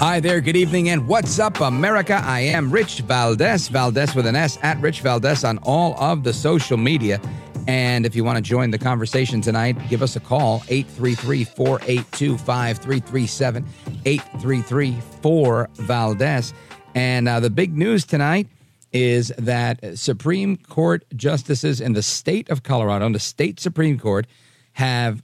Hi there, good evening, and what's up, America? I am Rich Valdez, Valdez with an S, at Rich Valdez on all of the social media. And if you want to join the conversation tonight, give us a call 833 482 5337 833 4 Valdez. And uh, the big news tonight is that Supreme Court justices in the state of Colorado, in the state Supreme Court, have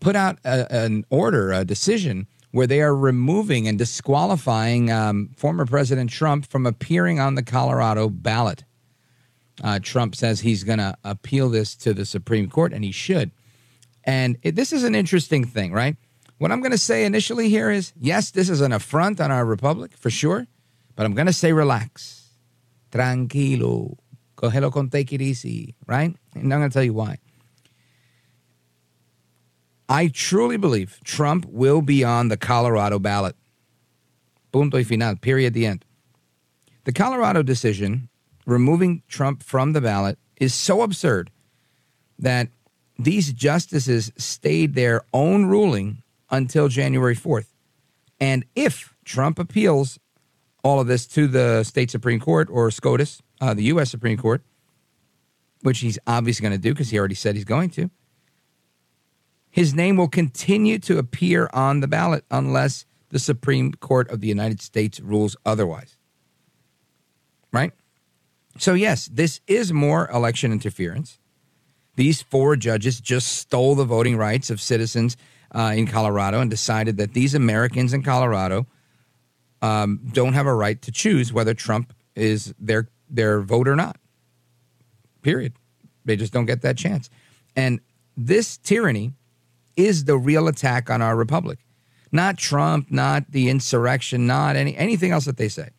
put out a, an order, a decision where they are removing and disqualifying um, former President Trump from appearing on the Colorado ballot. Uh, Trump says he's going to appeal this to the Supreme Court, and he should. And it, this is an interesting thing, right? What I'm going to say initially here is yes, this is an affront on our republic for sure, but I'm going to say relax, tranquilo, cogelo con take it easy, right? And I'm going to tell you why. I truly believe Trump will be on the Colorado ballot. Punto final, period, the end. The Colorado decision removing Trump from the ballot is so absurd that these justices stayed their own ruling until January 4th. And if Trump appeals all of this to the state Supreme Court or SCOTUS, uh, the U.S. Supreme Court, which he's obviously going to do because he already said he's going to, his name will continue to appear on the ballot unless the Supreme Court of the United States rules otherwise. Right? So, yes, this is more election interference. These four judges just stole the voting rights of citizens uh, in Colorado and decided that these Americans in Colorado um, don't have a right to choose whether Trump is their their vote or not. Period. They just don't get that chance. And this tyranny is the real attack on our republic. Not Trump, not the insurrection, not any anything else that they say.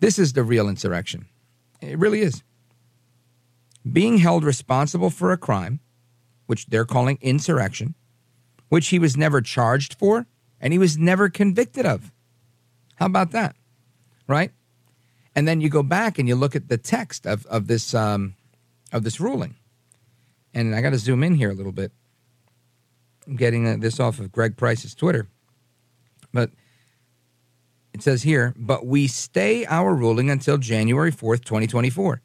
This is the real insurrection. It really is. Being held responsible for a crime, which they're calling insurrection, which he was never charged for and he was never convicted of. How about that? Right? And then you go back and you look at the text of, of this um, of this ruling. And I got to zoom in here a little bit. I'm getting this off of Greg Price's Twitter. But it says here, but we stay our ruling until January 4th, 2024,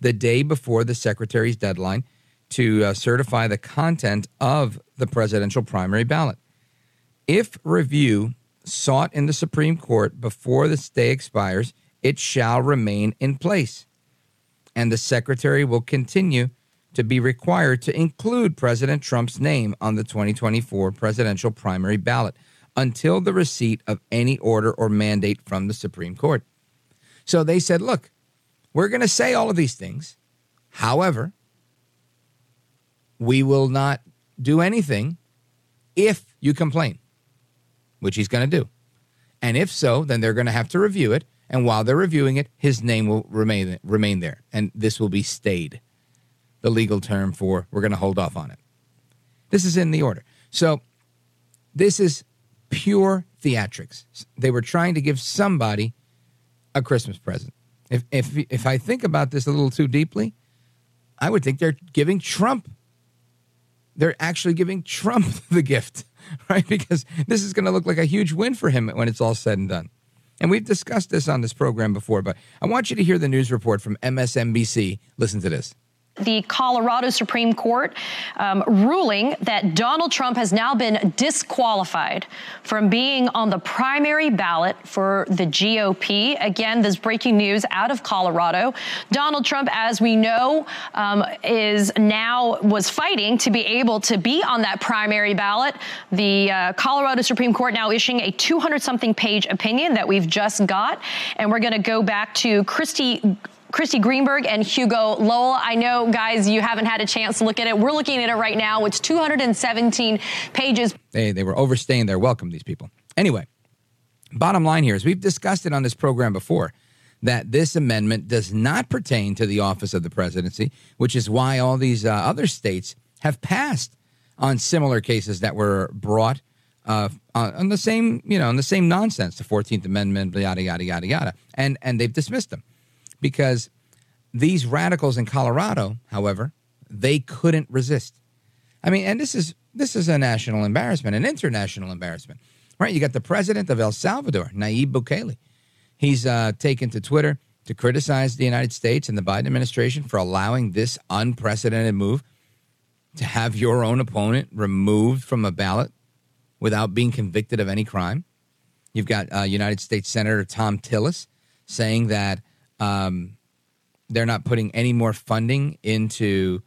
the day before the secretary's deadline to uh, certify the content of the presidential primary ballot. If review sought in the Supreme Court before the stay expires, it shall remain in place. And the secretary will continue to be required to include President Trump's name on the 2024 presidential primary ballot until the receipt of any order or mandate from the Supreme Court. So they said, look, we're going to say all of these things. However, we will not do anything if you complain, which he's going to do. And if so, then they're going to have to review it. And while they're reviewing it, his name will remain, remain there. And this will be stayed the legal term for we're going to hold off on it. This is in the order. So this is pure theatrics. They were trying to give somebody a Christmas present. If if if I think about this a little too deeply, I would think they're giving Trump they're actually giving Trump the gift, right? Because this is going to look like a huge win for him when it's all said and done. And we've discussed this on this program before, but I want you to hear the news report from MSNBC. Listen to this the Colorado Supreme Court um, ruling that Donald Trump has now been disqualified from being on the primary ballot for the GOP. Again, this breaking news out of Colorado. Donald Trump, as we know, um, is now was fighting to be able to be on that primary ballot. The uh, Colorado Supreme Court now issuing a 200 something page opinion that we've just got. And we're going to go back to Kristy Kristy Greenberg and Hugo Lowell. I know, guys, you haven't had a chance to look at it. We're looking at it right now. It's 217 pages. They, they were overstaying their welcome, these people. Anyway, bottom line here is we've discussed it on this program before that this amendment does not pertain to the office of the presidency, which is why all these uh, other states have passed on similar cases that were brought uh, on the same, you know, on the same nonsense, the Fourteenth Amendment, yada yada yada yada, and and they've dismissed them because these radicals in Colorado, however, they couldn't resist. I mean, and this is this is a national embarrassment, an international embarrassment, right? You got the president of El Salvador, Nayib Bukele. He's uh, taken to Twitter to criticize the United States and the Biden administration for allowing this unprecedented move to have your own opponent removed from a ballot without being convicted of any crime. You've got uh, United States Senator Thom Tillis saying that um, they're not putting any more funding into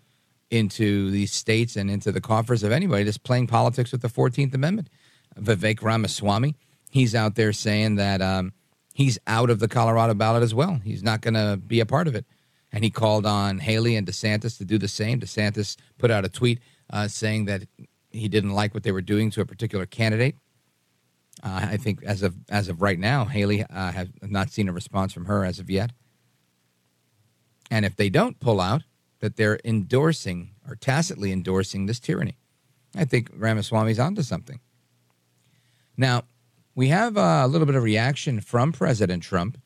into these states and into the coffers of anybody just playing politics with the 14th Amendment. Vivek Ramaswamy, he's out there saying that um, he's out of the Colorado ballot as well. He's not going to be a part of it. And he called on Haley and DeSantis to do the same. DeSantis put out a tweet uh, saying that he didn't like what they were doing to a particular candidate. Uh, I think as of as of right now, Haley uh, has not seen a response from her as of yet. And if they don't pull out, that they're endorsing or tacitly endorsing this tyranny. I think Ramaswamy's onto something. Now, we have a little bit of reaction from President Trump.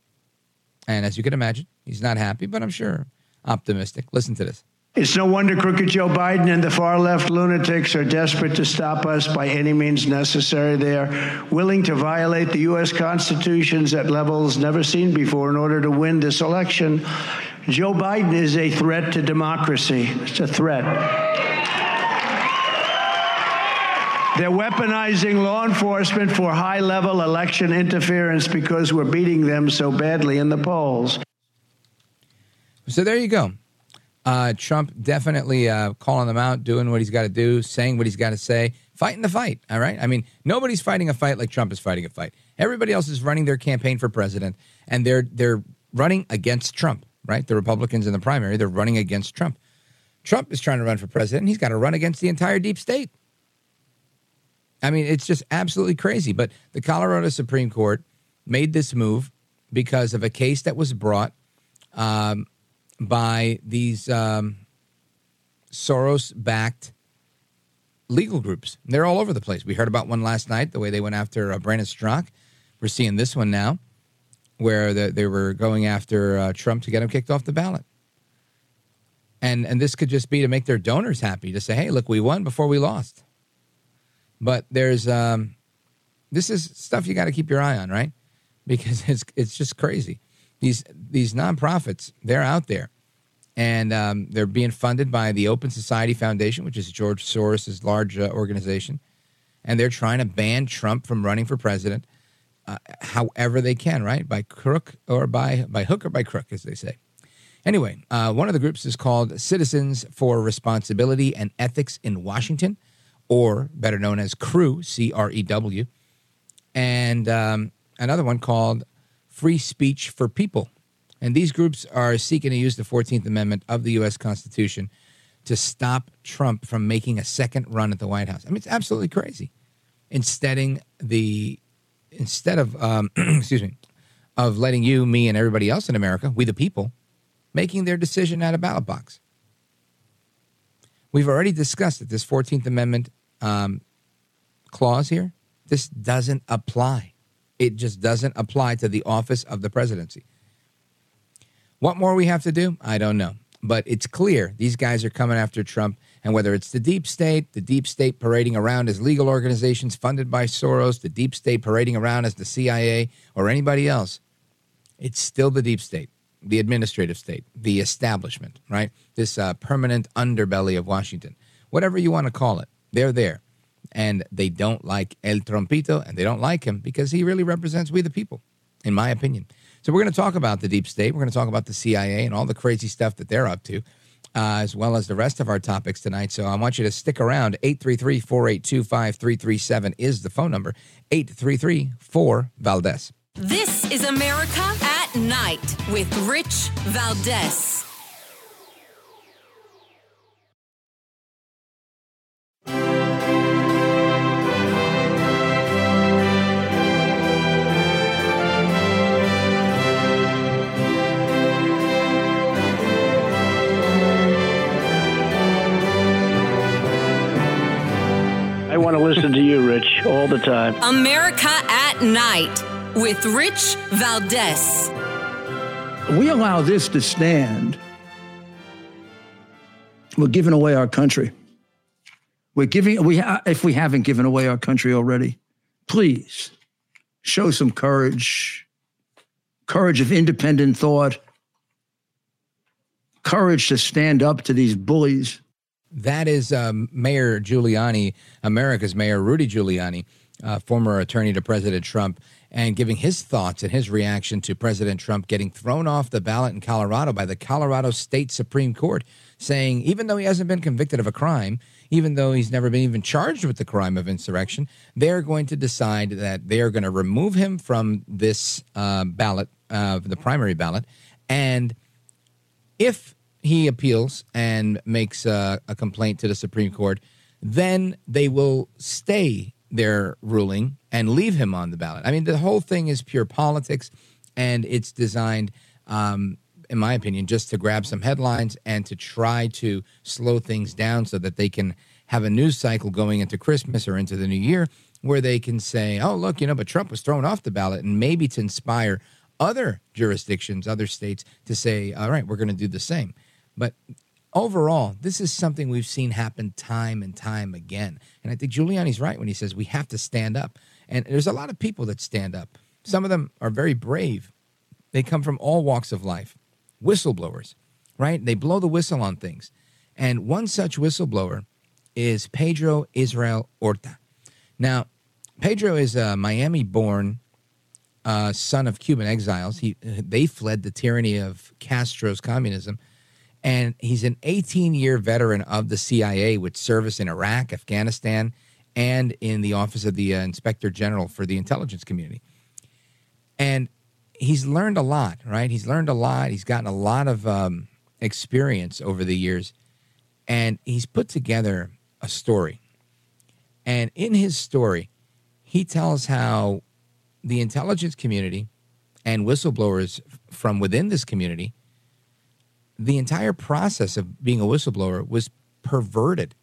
And as you can imagine, he's not happy, but I'm sure optimistic. Listen to this. It's no wonder crooked Joe Biden and the far left lunatics are desperate to stop us by any means necessary. They are willing to violate the U.S. Constitutions at levels never seen before in order to win this election. Joe Biden is a threat to democracy. It's a threat. They're weaponizing law enforcement for high level election interference because we're beating them so badly in the polls. So there you go. Uh, Trump definitely uh, calling them out, doing what he's got to do, saying what he's got to say, fighting the fight. All right. I mean, nobody's fighting a fight like Trump is fighting a fight. Everybody else is running their campaign for president, and they're they're running against Trump right? The Republicans in the primary, they're running against Trump. Trump is trying to run for president. He's got to run against the entire deep state. I mean, it's just absolutely crazy. But the Colorado Supreme Court made this move because of a case that was brought um, by these um, Soros backed legal groups. They're all over the place. We heard about one last night, the way they went after uh, Brandon Straka. We're seeing this one now where the, they were going after uh, Trump to get him kicked off the ballot. And and this could just be to make their donors happy to say, "Hey, look, we won before we lost." But there's um, this is stuff you got to keep your eye on, right? Because it's it's just crazy. These these nonprofits, they're out there, and um, they're being funded by the Open Society Foundation, which is George Soros' large uh, organization, and they're trying to ban Trump from running for president uh, however they can, right? By crook or by by hook or by crook, as they say. Anyway, uh, one of the groups is called Citizens for Responsibility and Ethics in Washington, or better known as CREW, C R E W, and um, another one called Free Speech for People. And these groups are seeking to use the 14th Amendment of the U.S. Constitution to stop Trump from making a second run at the White House. I mean, it's absolutely crazy. Insteading the instead of um, excuse me of letting you, me, and everybody else in America, we the people, making their decision at a ballot box. We've already discussed that this Fourteenth Amendment um, clause here. This doesn't apply. It just doesn't apply to the office of the presidency. What more we have to do, I don't know. But it's clear these guys are coming after Trump And whether it's the deep state, the deep state parading around as legal organizations funded by Soros, the deep state parading around as the CIA or anybody else, it's still the deep state, the administrative state, the establishment, right? This uh, permanent underbelly of Washington. Whatever you want to call it, they're there. And they don't like El Trompito, and they don't like him because he really represents we the people, in my opinion. So we're going to talk about the deep state. We're going to talk about the CIA and all the crazy stuff that they're up to uh, as well as the rest of our topics tonight. So I want you to stick around. 833 482 5337 is the phone number. 833 4 Valdez. This is America at Night with Rich Valdez. Want to listen to you, Rich, all the time. America at Night with Rich Valdez. We allow this to stand. We're giving away our country. We're giving we if we haven't given away our country already. Please show some courage. Courage of independent thought. Courage to stand up to these bullies that is um, Mayor Giuliani, America's Mayor Rudy Giuliani, uh, former attorney to President Trump, and giving his thoughts and his reaction to President Trump getting thrown off the ballot in Colorado by the Colorado State Supreme Court, saying even though he hasn't been convicted of a crime, even though he's never been even charged with the crime of insurrection, they're going to decide that they are going to remove him from this uh, ballot, uh, the primary ballot, and if he appeals and makes a, a complaint to the Supreme Court, then they will stay their ruling and leave him on the ballot. I mean, the whole thing is pure politics, and it's designed, um, in my opinion, just to grab some headlines and to try to slow things down so that they can have a news cycle going into Christmas or into the new year where they can say, oh, look, you know, but Trump was thrown off the ballot, and maybe to inspire other jurisdictions, other states to say, all right, we're going to do the same. But overall, this is something we've seen happen time and time again. And I think Giuliani's right when he says we have to stand up. And there's a lot of people that stand up. Some of them are very brave. They come from all walks of life, whistleblowers, right? They blow the whistle on things. And one such whistleblower is Pedro Israel Orta. Now, Pedro is a Miami born uh, son of Cuban exiles. He, they fled the tyranny of Castro's communism and he's an 18 year veteran of the CIA with service in Iraq, Afghanistan, and in the Office of the uh, Inspector General for the intelligence community. And he's learned a lot, right? He's learned a lot. He's gotten a lot of um, experience over the years. And he's put together a story. And in his story, he tells how the intelligence community and whistleblowers from within this community the entire process of being a whistleblower was perverted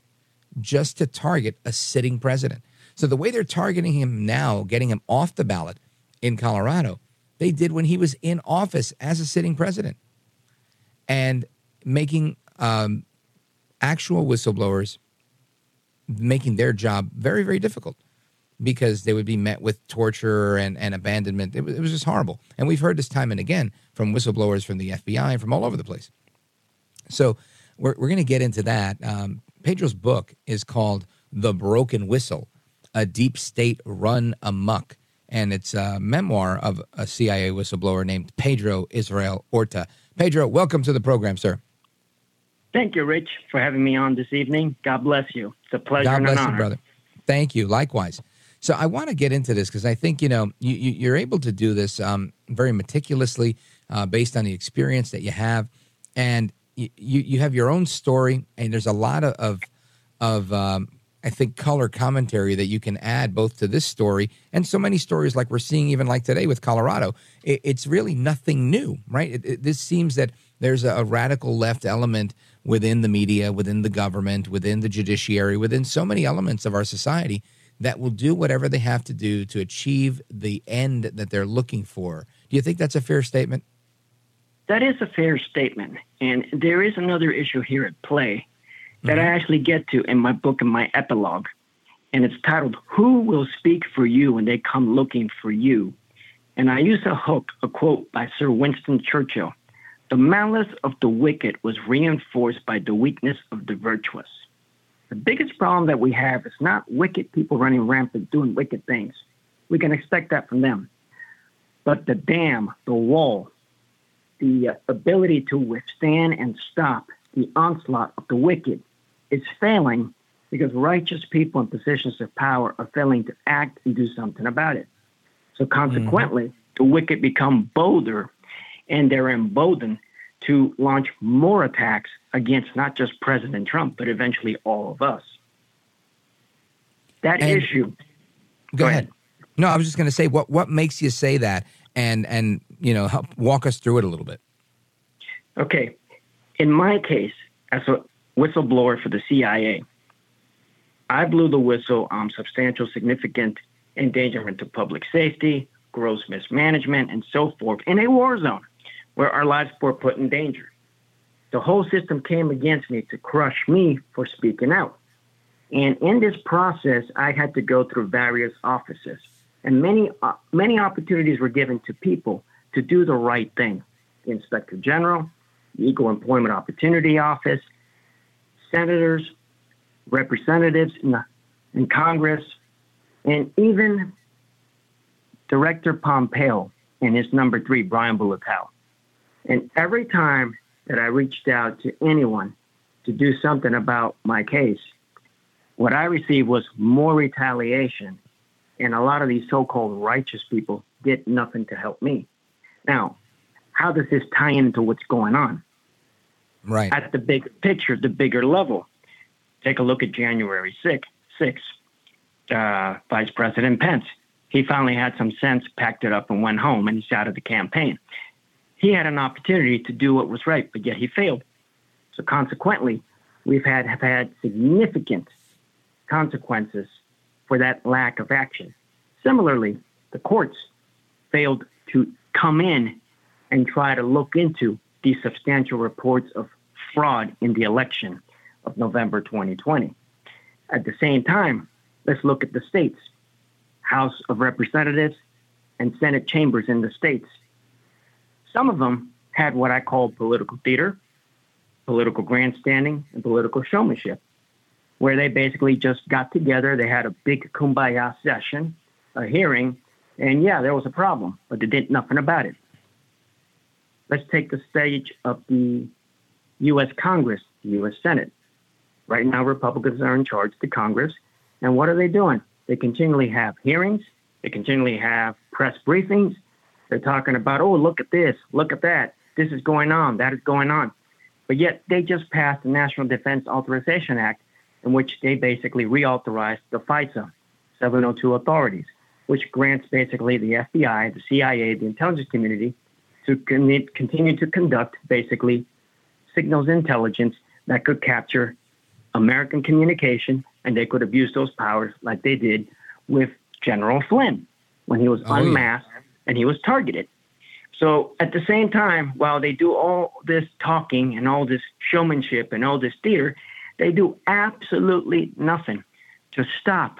just to target a sitting president. So the way they're targeting him now, getting him off the ballot in Colorado, they did when he was in office as a sitting president and making um, actual whistleblowers making their job very, very difficult because they would be met with torture and, and abandonment. It was, it was just horrible. And we've heard this time and again from whistleblowers from the FBI and from all over the place. So we're, we're going to get into that. Um, Pedro's book is called The Broken Whistle A Deep State Run Amok. And it's a memoir of a CIA whistleblower named Pedro Israel Orta. Pedro, welcome to the program, sir. Thank you, Rich, for having me on this evening. God bless you. It's a pleasure God bless you, brother. Thank you. Likewise. So I want to get into this because I think you know you, you, are able to do this um, very meticulously uh, based on the experience that you have, and you, you have your own story, and there's a lot of of, of um, I think color commentary that you can add both to this story and so many stories like we're seeing even like today with Colorado. It, it's really nothing new, right? It, it, this seems that there's a, a radical left element within the media, within the government, within the judiciary, within so many elements of our society that will do whatever they have to do to achieve the end that they're looking for. Do you think that's a fair statement? That is a fair statement. And there is another issue here at play. that I mm-hmm. actually get to in my book and my epilogue. And it's titled, Who Will Speak for You When They Come Looking for You? And I use a hook, a quote by Sir Winston Churchill The malice of the wicked was reinforced by the weakness of the virtuous. The biggest problem that we have is not wicked people running rampant doing wicked things. We can expect that from them. But the dam, the wall, the uh, ability to withstand and stop the onslaught of the wicked is failing because righteous people in positions of power are failing to act and do something about it. So consequently, mm-hmm. the wicked become bolder and they're emboldened to launch more attacks against not just President Trump, but eventually all of us. That and issue. Go, go ahead. ahead. No, I was just going to say what what makes you say that, and and you know help walk us through it a little bit. Okay, in my case, as a whistleblower for the CIA, I blew the whistle on substantial, significant endangerment to public safety, gross mismanagement, and so forth in a war zone where our lives were put in danger. The whole system came against me to crush me for speaking out. And in this process, I had to go through various offices, and many uh, many opportunities were given to people to do the right thing. The Inspector General, the Equal Employment Opportunity Office, senators, representatives in, the, in Congress, and even Director Pompeo and his number three, Brian Bulatao. And every time that I reached out to anyone to do something about my case, what I received was more retaliation. And a lot of these so called righteous people did nothing to help me. Now, how does this tie into what's going on? Right. At the big picture, the bigger level. Take a look at January 6th. 6th. Uh, Vice President Pence. He finally had some sense, packed it up, and went home, and he's out of the campaign. He had an opportunity to do what was right, but yet he failed. So consequently, we've had have had significant consequences for that lack of action. Similarly, the courts failed to come in and try to look into these substantial reports of fraud in the election of November 2020. At the same time, let's look at the states House of Representatives and Senate chambers in the states. Some of them had what I call political theater, political grandstanding, and political showmanship, where they basically just got together. They had a big kumbaya session, a hearing, and yeah, there was a problem, but they did nothing about it. Let's take the stage of the U.S. Congress, the U.S. Senate. Right now, Republicans are in charge of the Congress. And what are they doing? They continually have hearings, they continually have press briefings. They're talking about, oh, look at this, look at that. This is going on, that is going on. But yet, they just passed the National Defense Authorization Act, in which they basically reauthorized the FISA 702 authorities, which grants basically the FBI, the CIA, the intelligence community to con- continue to conduct basically signals intelligence that could capture American communication, and they could abuse those powers like they did with General Flynn when he was oh, unmasked yeah. and he was targeted. So at the same time, while they do all this talking and all this showmanship and all this theater, they do absolutely nothing to stop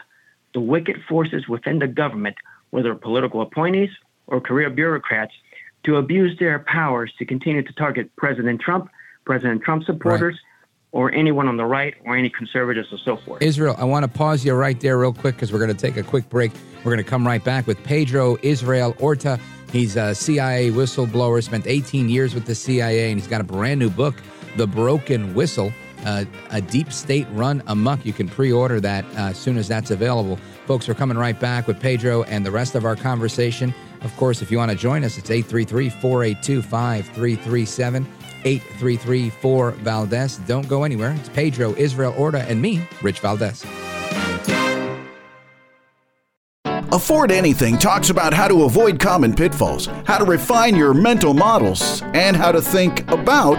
the wicked forces within the government, whether political appointees or career bureaucrats, to abuse their powers to continue to target President Trump, President Trump supporters, right. or anyone on the right or any conservatives or so forth. Israel, I want to pause you right there, real quick, because we're going to take a quick break. We're going to come right back with Pedro Israel Orta. He's a CIA whistleblower, spent 18 years with the CIA, and he's got a brand new book, The Broken Whistle. Uh, a deep state run amok. You can pre order that uh, as soon as that's available. Folks, we're coming right back with Pedro and the rest of our conversation. Of course, if you want to join us, it's 833 482 5337. 8334 Valdez. Don't go anywhere. It's Pedro, Israel Orta, and me, Rich Valdez. Afford Anything talks about how to avoid common pitfalls, how to refine your mental models, and how to think about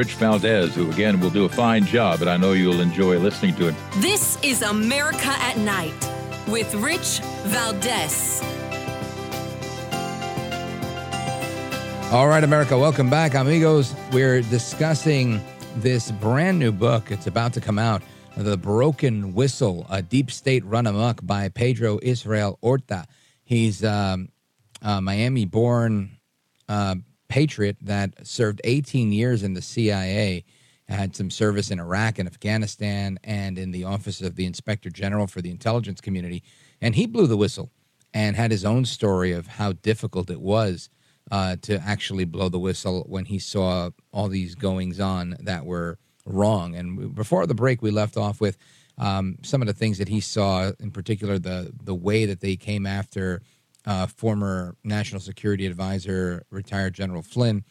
Rich Valdez, who again will do a fine job, and I know you'll enjoy listening to it. This is America at Night with Rich Valdez. All right, America, welcome back, amigos. We're discussing this brand new book. It's about to come out The Broken Whistle, a deep state run amok by Pedro Israel Orta. He's um, a Miami born uh, patriot that served 18 years in the CIA, had some service in Iraq and Afghanistan, and in the Office of the Inspector General for the intelligence community. And he blew the whistle and had his own story of how difficult it was uh, to actually blow the whistle when he saw all these goings on that were wrong. And before the break, we left off with um, some of the things that he saw, in particular the the way that they came after uh, former National Security Advisor, retired General Flynn,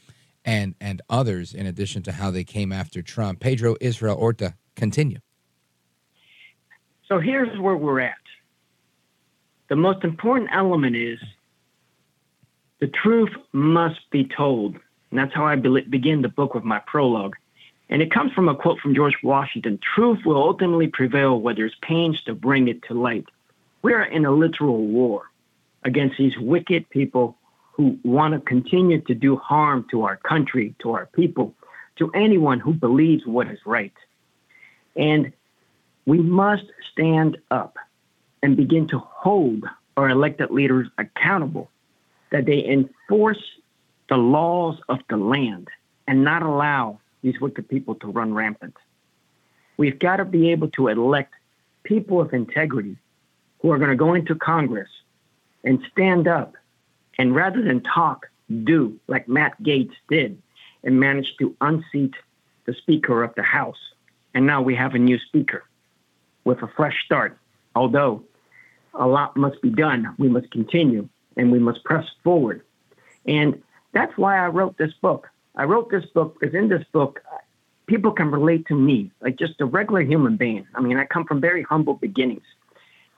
and and others, in addition to how they came after Trump. Pedro Israel Orta, continue. So here's where we're at. The most important element is the truth must be told. And that's how I be- begin the book with my prologue. And it comes from a quote from George Washington Truth will ultimately prevail where there's pains to bring it to light. We are in a literal war against these wicked people who want to continue to do harm to our country, to our people, to anyone who believes what is right. And we must stand up and begin to hold our elected leaders accountable that they enforce the laws of the land and not allow these wicked people to run rampant. We've got to be able to elect people of integrity who are going to go into Congress and stand up and rather than talk, do like Matt Gaetz did and managed to unseat the Speaker of the House. And now we have a new Speaker with a fresh start. Although a lot must be done, we must continue and we must press forward. And that's why I wrote this book. I wrote this book because in this book, people can relate to me, like just a regular human being. I mean, I come from very humble beginnings.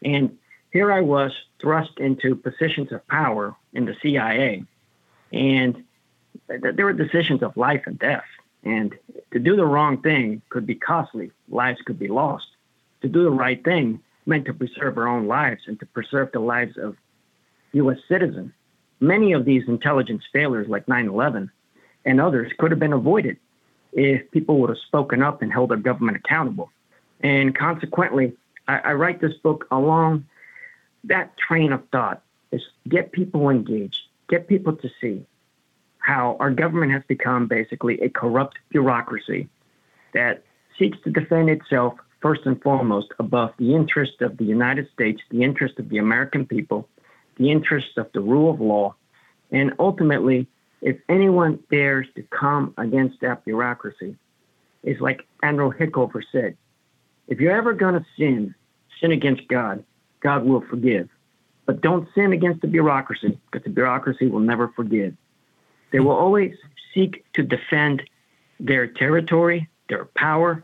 And here I was thrust into positions of power in the CIA, and th- there were decisions of life and death. And to do the wrong thing could be costly, lives could be lost. To do the right thing meant to preserve our own lives and to preserve the lives of U.S. citizens. Many of these intelligence failures, like 9 11 and others, could have been avoided if people would have spoken up and held our government accountable. And consequently, I, I write this book along that train of thought is get people engaged, get people to see how our government has become basically a corrupt bureaucracy that seeks to defend itself first and foremost above the interest of the United States, the interest of the American people, the interest of the rule of law, and ultimately, if anyone dares to come against that bureaucracy, it's like Admiral Rickover said, if you're ever going to sin, sin against God, God will forgive. But don't sin against the bureaucracy because the bureaucracy will never forgive. They will always seek to defend their territory, their power,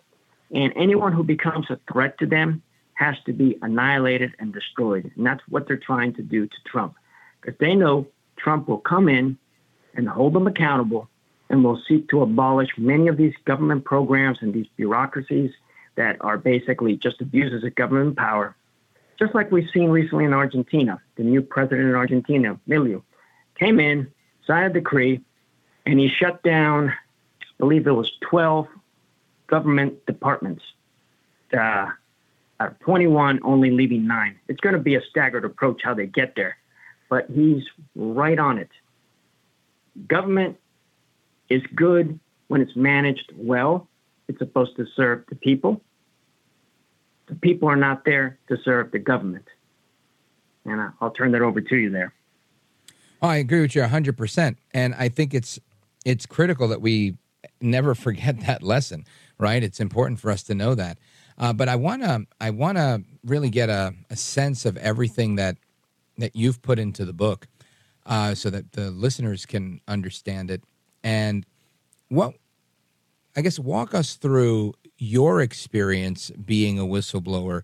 and anyone who becomes a threat to them has to be annihilated and destroyed. And that's what they're trying to do to Trump because they know Trump will come in and hold them accountable and will seek to abolish many of these government programs and these bureaucracies that are basically just abuses of government power just like we've seen recently in Argentina. The new president in Argentina, Milei, came in, signed a decree, and he shut down, I believe it was 12 government departments. Uh, out of 21, only leaving nine. It's going to be a staggered approach how they get there, but he's right on it. Government is good when it's managed well. It's supposed to serve the people the people are not there to serve the government. And I'll turn that over to you there. Oh, I agree with you 100%. And I think it's it's critical that we never forget that lesson, right? It's important for us to know that. Uh, but I want to I want to really get a, a sense of everything that that you've put into the book uh, so that the listeners can understand it. And what I guess walk us through your experience being a whistleblower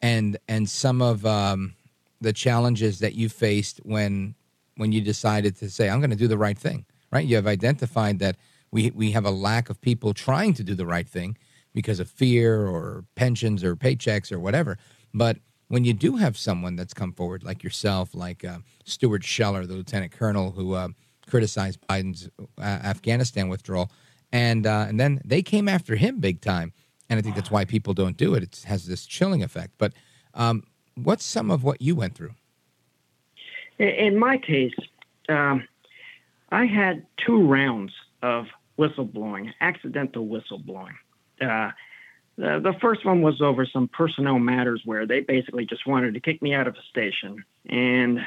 and and some of um, the challenges that you faced when when you decided to say I'm going to do the right thing. Right? You have identified that we we have a lack of people trying to do the right thing because of fear or pensions or paychecks or whatever. But when you do have someone that's come forward, like yourself, like uh, Stuart Scheller, the lieutenant colonel who uh, criticized Biden's uh, Afghanistan withdrawal, and uh, and then they came after him big time, and I think that's why people don't do it. It has this chilling effect. But um, what's some of what you went through? In my case, um, I had two rounds of whistleblowing, accidental whistleblowing. Uh, the, the first one was over some personnel matters where they basically just wanted to kick me out of a station. And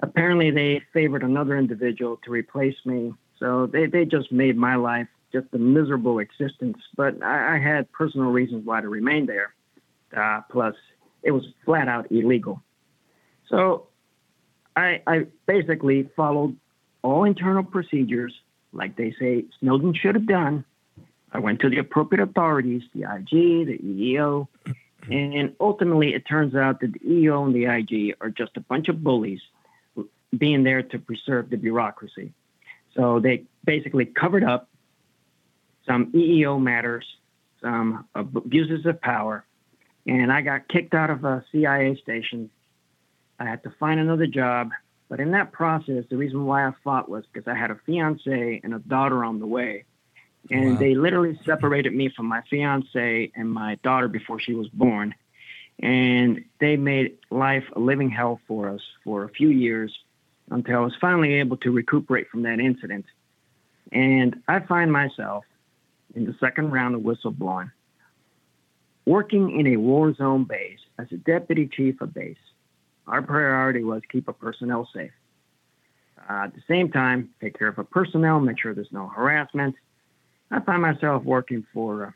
apparently they favored another individual to replace me. So they, they just made my life just a miserable existence. But I, I had personal reasons why to remain there. Uh, plus, it was flat out illegal. So I, I basically followed all internal procedures like they say Snowden should have done. I went to the appropriate authorities, the IG, the EEO, and ultimately it turns out that the EEO and the IG are just a bunch of bullies being there to preserve the bureaucracy. So they basically covered up some EEO matters, some abuses of power, and I got kicked out of a CIA station. I had to find another job. But in that process, the reason why I fought was because I had a fiance and a daughter on the way. And wow. they literally separated me from my fiance and my daughter before she was born. And they made life a living hell for us for a few years until I was finally able to recuperate from that incident. And I find myself in the second round of whistleblowing, working in a war zone base as a deputy chief of base. Our priority was keep our personnel safe. Uh, at the same time, take care of our personnel, make sure there's no harassment. I find myself working for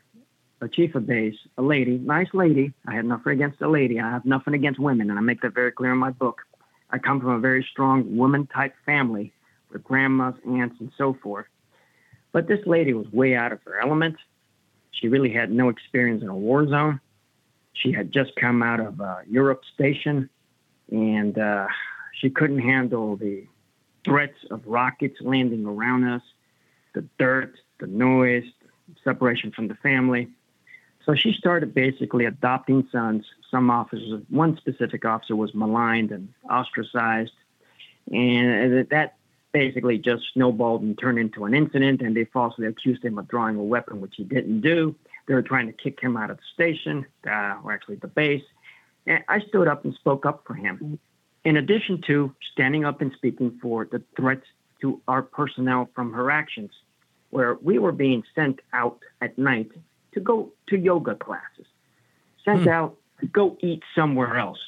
a chief of base, a lady, nice lady. I have nothing against a lady. I have nothing against women, and I make that very clear in my book. I come from a very strong woman type family with grandmas, aunts, and so forth. But this lady was way out of her element. She really had no experience in a war zone. She had just come out of a Europe station and uh, she couldn't handle the threats of rockets landing around us, the dirt, the noise, the separation from the family. So she started basically adopting sons. Some officers, one specific officer was maligned and ostracized. And that basically just snowballed and turned into an incident. And they falsely accused him of drawing a weapon, which he didn't do. They were trying to kick him out of the station, uh, or actually the base. And I stood up and spoke up for him. In addition to standing up and speaking for the threats to our personnel from her actions, where we were being sent out at night to go to yoga classes, sent hmm. out to go eat somewhere else,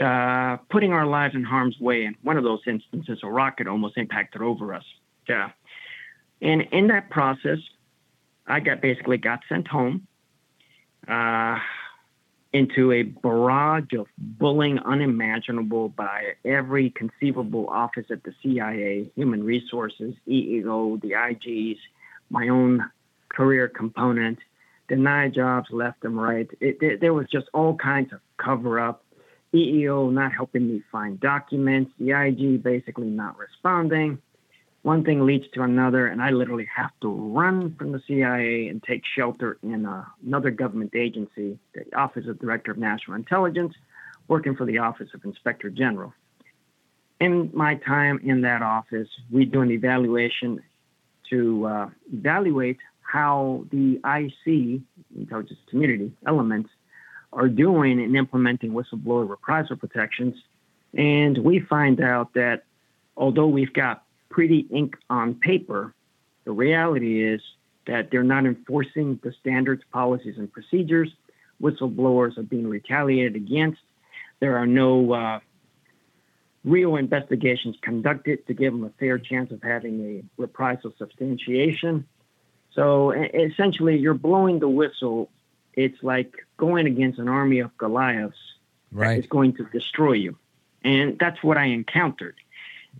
uh, putting our lives in harm's way. In one of those instances, a rocket almost impacted over us. Yeah. And in that process, I got basically got sent home. Uh, into a barrage of bullying unimaginable by every conceivable office at the CIA, human resources, EEO, the IGs, my own career component, deny jobs left and right. It, it, there was just all kinds of cover up. EEO not helping me find documents, the IG basically not responding one thing leads to another, and I literally have to run from the CIA and take shelter in uh, another government agency, the Office of Director of National Intelligence, working for the Office of Inspector General. In my time in that office, we do an evaluation to uh, evaluate how the IC, intelligence community elements, are doing in implementing whistleblower reprisal protections. And we find out that although we've got pretty ink on paper. The reality is that they're not enforcing the standards, policies, and procedures. Whistleblowers are being retaliated against. There are no uh, real investigations conducted to give them a fair chance of having a reprisal substantiation. So essentially, you're blowing the whistle. It's like going against an army of Goliaths right. is going to destroy you. And that's what I encountered.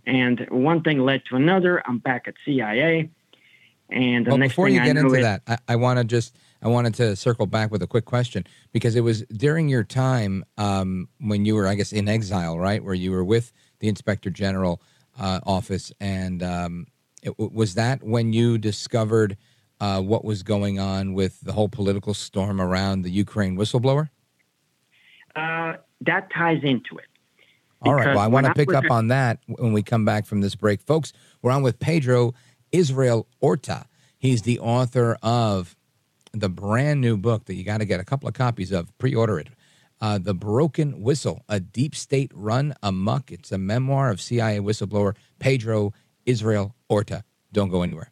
And one thing led to another. I'm back at CIA. And the well, before thing you get I know into it- that, I, I want to just I wanted to circle back with a quick question because it was during your time um, when you were, I guess, in exile, right, where you were with the Inspector General uh, office, and um, it, was that when you discovered uh, what was going on with the whole political storm around the Ukraine whistleblower? Uh, that ties into it. All right. Well, I want to pick up on that when we come back from this break. Folks, we're on with Pedro Israel Orta. He's the author of the brand new book that you got to get a couple of copies of. Pre order it. Uh, the Broken Whistle, a deep state run amok. It's a memoir of CIA whistleblower Pedro Israel Orta. Don't go anywhere.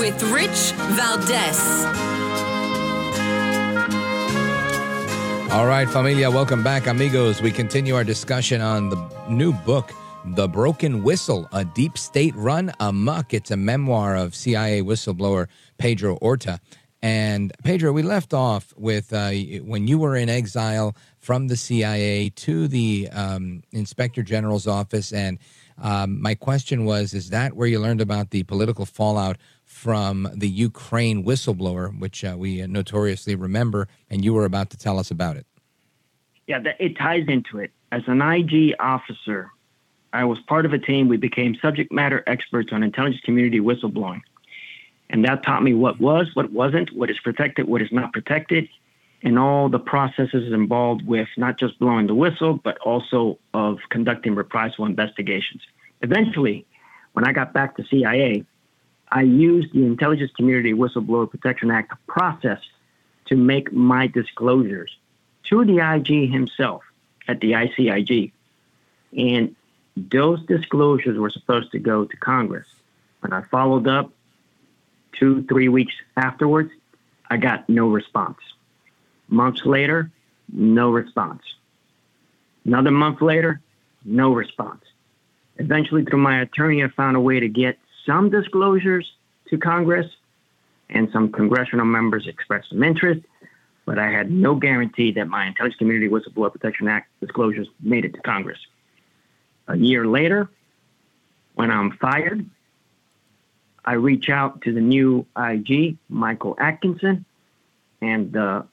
with Rich Valdez. All right, familia, welcome back, amigos. We continue our discussion on the new book, The Broken Whistle, a deep state run amok. It's a memoir of CIA whistleblower Pedro Orta. And Pedro, we left off with uh, when you were in exile from the CIA to the um, Inspector General's office. And um, my question was Is that where you learned about the political fallout from the Ukraine whistleblower, which uh, we notoriously remember? And you were about to tell us about it. Yeah, it ties into it. As an IG officer, I was part of a team. We became subject matter experts on intelligence community whistleblowing. And that taught me what was, what wasn't, what is protected, what is not protected, and all the processes involved with not just blowing the whistle, but also of conducting reprisal investigations. Eventually, when I got back to CIA, I used the Intelligence Community Whistleblower Protection Act process to make my disclosures to the IG himself at the ICIG. And those disclosures were supposed to go to Congress. When I followed up two, three weeks afterwards, I got no response. Months later, no response. Another month later, no response. Eventually, through my attorney, I found a way to get some disclosures to Congress, and some congressional members expressed some interest, but I had no guarantee that my Intelligence Community Whistleblower Protection Act disclosures made it to Congress. A year later, when I'm fired, I reach out to the new IG, Michael Atkinson, and the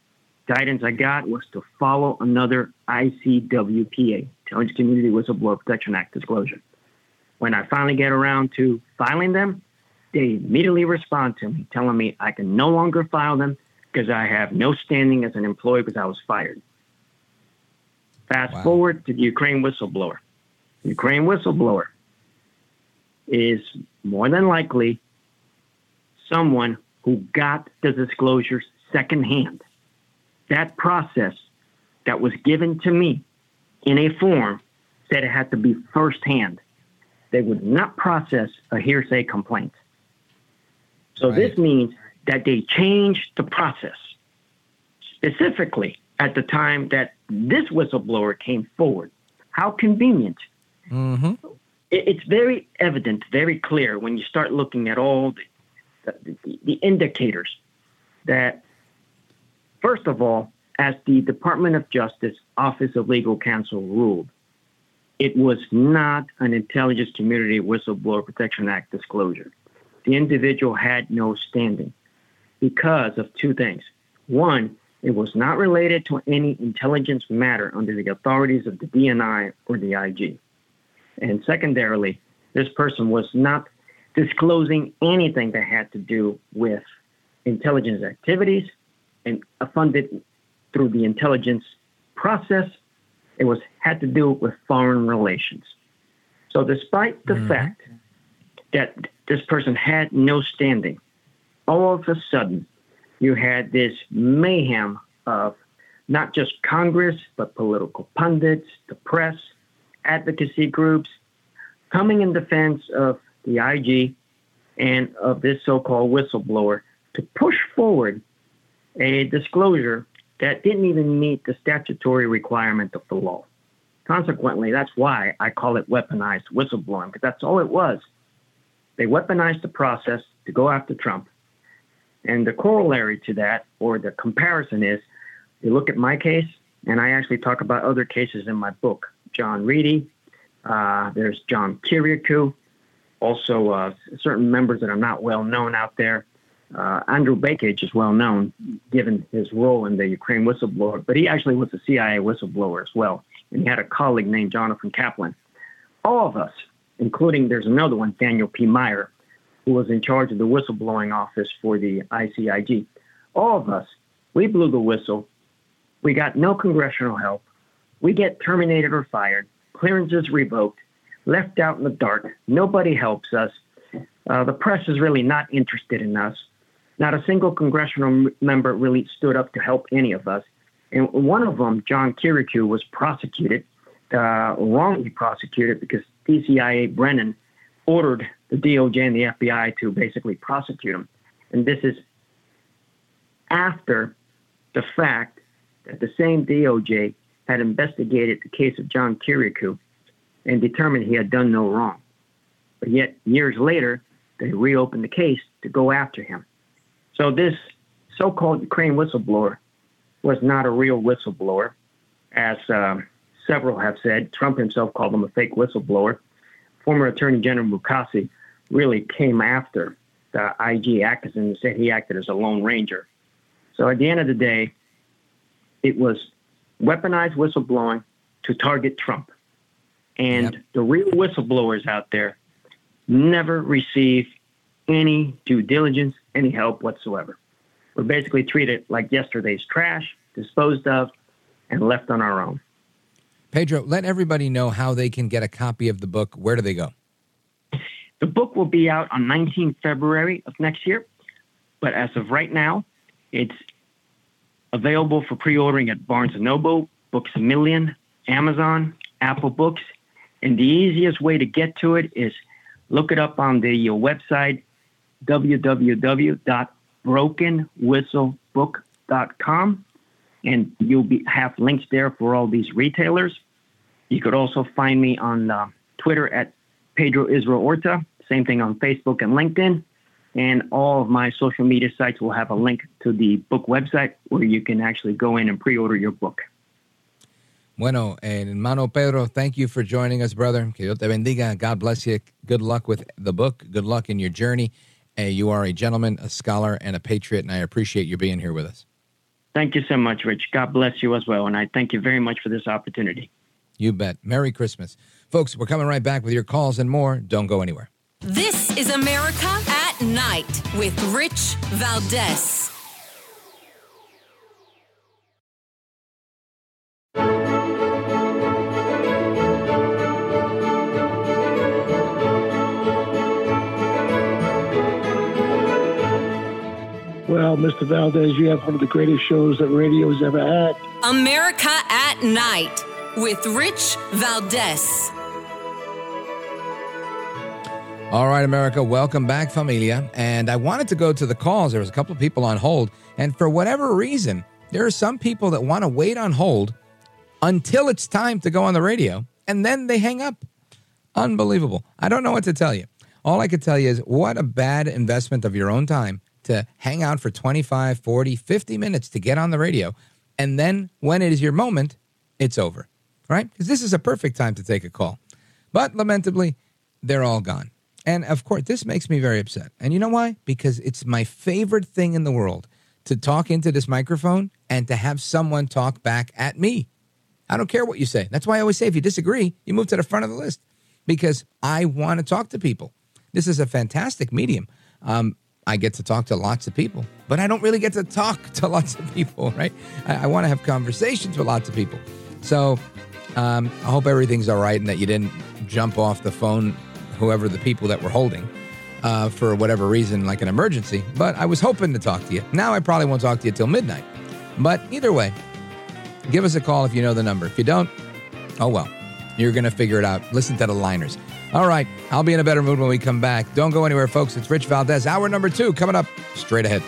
guidance I got was to follow another ICWPA, Intelligence Community Whistleblower Protection Act disclosure. When I finally get around to filing them, they immediately respond to me, telling me I can no longer file them because I have no standing as an employee because I was fired. Fast Wow. forward to the Ukraine whistleblower. The Ukraine whistleblower is more than likely someone who got the disclosures secondhand. That process that was given to me in a form said it had to be firsthand. They would not process a hearsay complaint. So this means that they changed the process. Specifically, at the time that this whistleblower came forward. How convenient. Mm-hmm. It- It's very evident, very clear when you start looking at all the, the, the indicators that, first of all, as the Department of Justice Office of Legal Counsel ruled, it was not an Intelligence Community Whistleblower Protection Act disclosure. The individual had no standing because of two things. One, It was not related to any intelligence matter under the authorities of the DNI or the IG. And secondarily, this person was not disclosing anything that had to do with intelligence activities and uh, funded through the intelligence process. It was had to do with foreign relations. So, despite the mm-hmm. fact that this person had no standing, all of a sudden, you had this mayhem of not just Congress, but political pundits, the press, advocacy groups coming in defense of the IG and of this so called whistleblower to push forward a disclosure that didn't even meet the statutory requirement of the law. Consequently, that's why I call it weaponized whistleblowing, because that's all it was. They weaponized the process to go after Trump. And the corollary to that, or the comparison, is you look at my case, and I actually talk about other cases in my book. John Reidy, uh, there's John Kiriakou, also uh, certain members that are not well known out there. Uh, Andrew Bakaj is well known given his role in the Ukraine whistleblower, but he actually was a CIA whistleblower as well. And he had a colleague named Jonathan Kaplan. All of us, including there's another one, Daniel P. Meyer, who was in charge of the whistleblowing office for the ICIG. All of us, we blew the whistle. We got no congressional help. We get terminated or fired, clearances revoked, left out in the dark. Nobody helps us. Uh, the press is really not interested in us. Not a single congressional member really stood up to help any of us. And one of them, John Kiriakou, was prosecuted, uh, wrongly prosecuted, because DCIA Brennan ordered the DOJ and the FBI to basically prosecute him. And this is after the fact that the same DOJ had investigated the case of John Kiriakou and determined he had done no wrong. But yet, years later, they reopened the case to go after him. So this so-called Ukraine whistleblower was not a real whistleblower, as um, several have said. Trump himself called him a fake whistleblower. Former Attorney General Mukasey really came after the IG Atkinson and said he acted as a lone ranger. So at the end of the day, it was weaponized whistleblowing to target Trump. And yep. the real whistleblowers out there never receive any due diligence, any help whatsoever. We're basically treated like yesterday's trash, disposed of, and left on our own. Pedro, let everybody know how they can get a copy of the book. Where do they go? The book will be out on 19 February of next year, but as of right now, it's available for pre-ordering at Barnes & Noble, Books A Million, Amazon, Apple Books, and the easiest way to get to it is look it up on the your website www.brokenwhistlebook.com and you'll be have links there for all these retailers. You could also find me on uh, Twitter at Pedro Israel Orta. Same thing on Facebook and LinkedIn. And all of my social media sites will have a link to the book website where you can actually go in and pre-order your book. Bueno, and hermano Pedro, thank you for joining us, brother. Que Dios te bendiga. God bless you. Good luck with the book. Good luck in your journey. Uh, you are a gentleman, a scholar, and a patriot, and I appreciate you being here with us. Thank you so much, Rich. God bless you as well, and I thank you very much for this opportunity. You bet. Merry Christmas. Folks, we're coming right back with your calls and more. Don't go anywhere. This is America at Night with Rich Valdez. Well, Mr. Valdez, you have one of the greatest shows that radio's ever had. America at Night with Rich Valdez. All right, America, welcome back, familia. And I wanted to go to the calls. There was a couple of people on hold. And for whatever reason, there are some people that want to wait on hold until it's time to go on the radio, and then they hang up. Unbelievable. I don't know what to tell you. All I could tell you is what a bad investment of your own time to hang out for 25, 40, 50 minutes to get on the radio. And then when it is your moment, it's over, right? Because this is a perfect time to take a call. But lamentably, they're all gone. And of course, this makes me very upset. And you know why? Because it's my favorite thing in the world to talk into this microphone and to have someone talk back at me. I don't care what you say. That's why I always say if you disagree, you move to the front of the list because I want to talk to people. This is a fantastic medium. Um, I get to talk to lots of people, but I don't really get to talk to lots of people, right? I, I want to have conversations with lots of people. So um, I hope everything's all right and that you didn't jump off the phone, whoever the people that were holding, uh, for whatever reason, like an emergency. But I was hoping to talk to you. Now I probably won't talk to you till midnight. But either way, give us a call if you know the number. If you don't, oh well, you're going to figure it out. Listen to the liners. All right, I'll be in a better mood when we come back. Don't go anywhere, folks. It's Rich Valdez, hour number two, coming up straight ahead.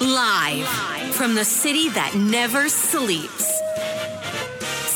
Live from the city that never sleeps.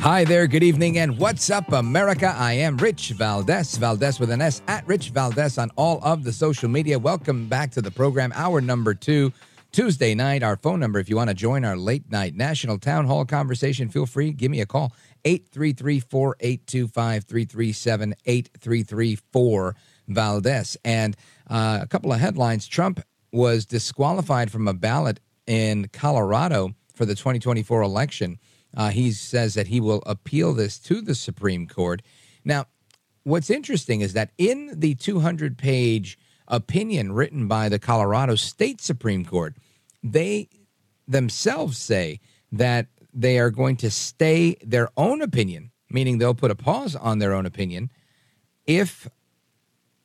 Hi there, good evening, and what's up, America? I am Rich Valdez, Valdez with an S, at Rich Valdez on all of the social media. Welcome back to the program, hour number two, Tuesday night. Our phone number, if you want to join our late night national town hall conversation, feel free, give me a call, 833 482 5337 8334 Valdez. And uh, a couple of headlines Trump was disqualified from a ballot in Colorado for the 2024 election. Uh, he says that he will appeal this to the Supreme Court. Now, what's interesting is that in the 200 page opinion written by the Colorado State Supreme Court, they themselves say that they are going to stay their own opinion, meaning they'll put a pause on their own opinion if,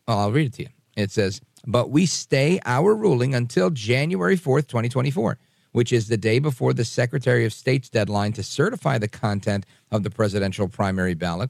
well, I'll read it to you. It says, but we stay our ruling until January 4th, 2024 which is the day before the Secretary of State's deadline to certify the content of the presidential primary ballot,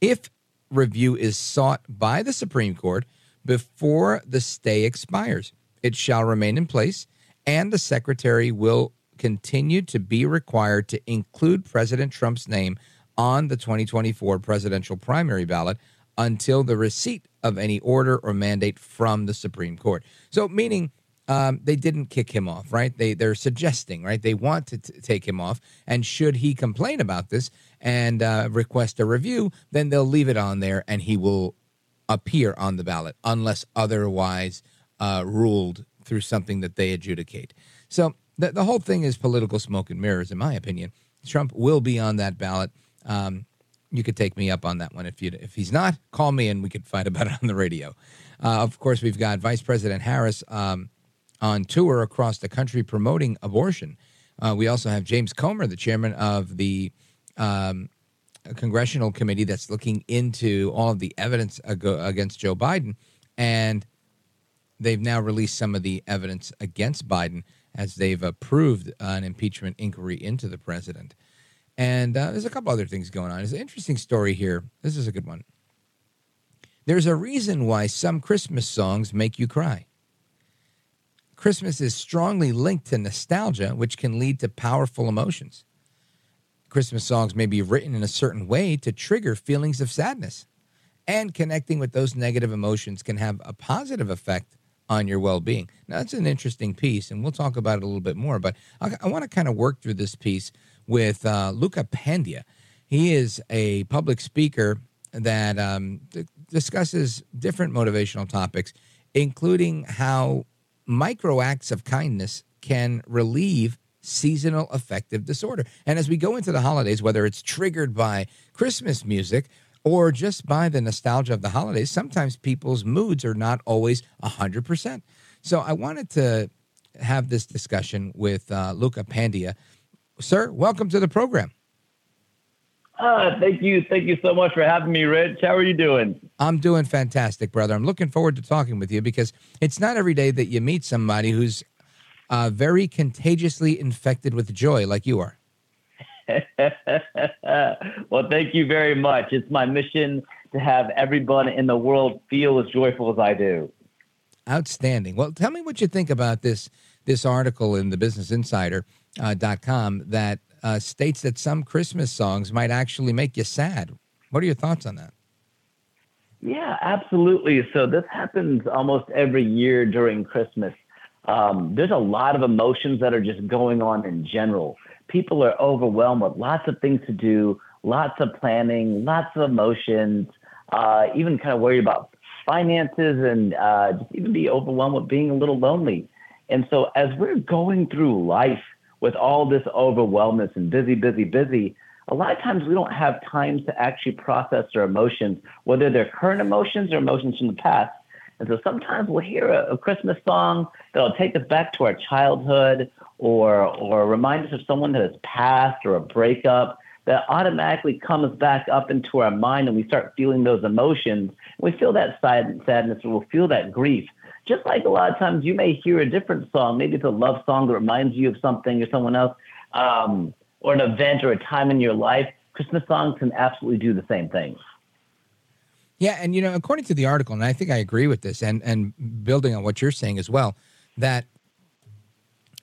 if review is sought by the Supreme Court before the stay expires. It shall remain in place, and the Secretary will continue to be required to include President Trump's name on the 2024 presidential primary ballot until the receipt of any order or mandate from the Supreme Court. So, meaning um, they didn't kick him off, right? They they're suggesting, right? They want to t- take him off, and should he complain about this and uh, request a review, then they'll leave it on there, and he will appear on the ballot unless otherwise uh, ruled through something that they adjudicate. So the the whole thing is political smoke and mirrors, in my opinion. Trump will be on that ballot. Um, you could take me up on that one if you if he's not, call me and we could fight about it on the radio. Uh, of course, we've got Vice President Harris. Um, on tour across the country promoting abortion. Uh, we also have James Comer, the chairman of the um, congressional committee that's looking into all of the evidence ag- against Joe Biden. And they've now released some of the evidence against Biden as they've approved an impeachment inquiry into the president. And uh, there's a couple other things going on. There's an interesting story here. This is a good one. There's a reason why some Christmas songs make you cry. Christmas is strongly linked to nostalgia, which can lead to powerful emotions. Christmas songs may be written in a certain way to trigger feelings of sadness, and connecting with those negative emotions can have a positive effect on your well being. Now, that's an interesting piece, and we'll talk about it a little bit more, but I, I want to kind of work through this piece with uh, Loka Pandya. He is a public speaker that um, d- discusses different motivational topics, including how micro acts of kindness can relieve seasonal affective disorder. And as we go into the holidays, whether it's triggered by Christmas music or just by the nostalgia of the holidays, sometimes people's moods are not always 100%. So I wanted to have this discussion with uh, Loka Pandya. Sir, welcome to the program. Uh, thank you. Thank you so much for having me, Rich. How are you doing? I'm doing fantastic, brother. I'm looking forward to talking with you because it's not every day that you meet somebody who's uh, very contagiously infected with joy like you are. well, thank you very much. It's my mission to have everyone in the world feel as joyful as I do. Outstanding. Well, tell me what you think about this this article in the Business Insider uh, .com that uh, states that some Christmas songs might actually make you sad. What are your thoughts on that? Yeah, absolutely. So this happens almost every year during Christmas. Um, there's a lot of emotions that are just going on in general. People are overwhelmed with lots of things to do, lots of planning, lots of emotions, uh, even kind of worry about finances and uh, just even be overwhelmed with being a little lonely. And so as we're going through life with all this overwhelmness and busy, busy, busy, a lot of times we don't have time to actually process our emotions, whether they're current emotions or emotions from the past. And so sometimes we'll hear a, a Christmas song that'll take us back to our childhood or or remind us of someone that has passed or a breakup that automatically comes back up into our mind and we start feeling those emotions. We feel that sad, sadness or we'll feel that grief. Just like a lot of times you may hear a different song, maybe it's a love song that reminds you of something or someone else, um, or an event or a time in your life. Christmas songs can absolutely do the same thing. Yeah, and you know, according to the article, and I think I agree with this, and and building on what you're saying as well, that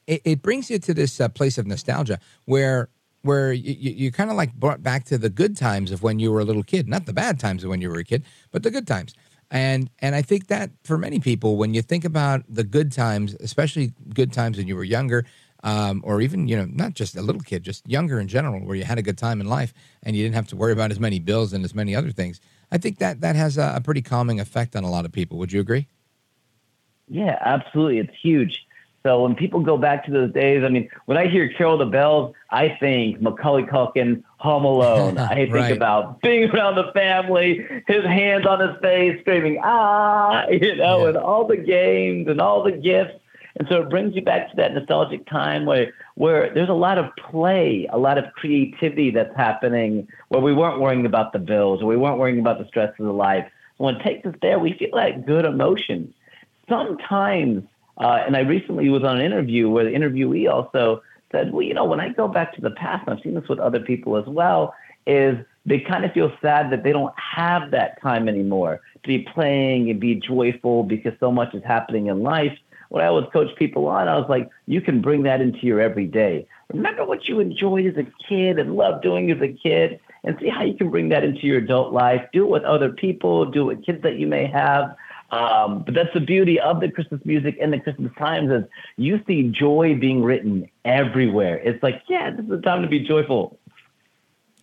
it, it brings you to this uh, place of nostalgia where where you, you kind of like brought back to the good times of when you were a little kid, not the bad times of when you were a kid, but the good times. And and I think that for many people, when you think about the good times, especially good times when you were younger, um, or even you know not just a little kid, just younger in general, where you had a good time in life and you didn't have to worry about as many bills and as many other things. I think that that has a, a pretty calming effect on a lot of people. Would you agree? Yeah, absolutely. It's huge. So when people go back to those days, I mean, when I hear Carol the Bells, I think Macaulay Culkin, Home Alone. I think Right. about being around the family, his hands on his face, screaming, ah, you know, and all the games and all the gifts. And so it brings you back to that nostalgic time where where there's a lot of play, a lot of creativity that's happening where we weren't worrying about the bills or we weren't worrying about the stress of the life. When it takes us there, we feel that good emotions. Sometimes uh, and I recently was on an interview where the interviewee also said, well, you know, when I go back to the past, and I've seen this with other people as well, is they kind of feel sad that they don't have that time anymore to be playing and be joyful because so much is happening in life. When I always coach people on, I was like, you can bring that into your everyday. Remember what you enjoyed as a kid and loved doing as a kid, and see how you can bring that into your adult life. Do it with other people, do it with kids that you may have. Um, but that's the beauty of the Christmas music and the Christmas times is you see joy being written everywhere. It's like, yeah, this is the time to be joyful.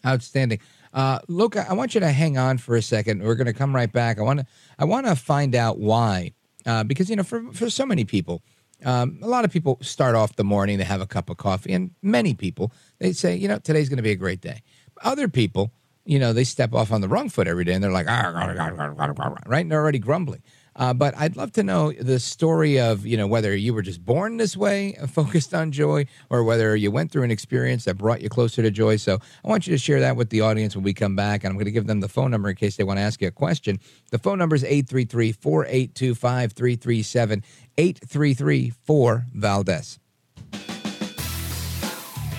Outstanding. Uh, look, I want you to hang on for a second. We're going to come right back. I want to I want to find out why, uh, because you know, for for so many people, um, a lot of people start off the morning, they have a cup of coffee, and many people they say, you know, today's going to be a great day. Other people, you know, they step off on the wrong foot every day, and they're like, "Ah, rah, rah, rah, rah, rah, rah," right, and they're already grumbling. Uh, but I'd love to know the story of you know whether you were just born this way, uh, focused on joy, or whether you went through an experience that brought you closer to joy. So I want you to share that with the audience when we come back, and I'm going to give them the phone number in case they want to ask you a question. The phone number is 833-482-5337, 833-4 Valdez.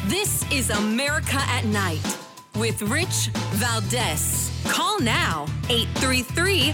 This is America at Night with Rich Valdez. Call now 833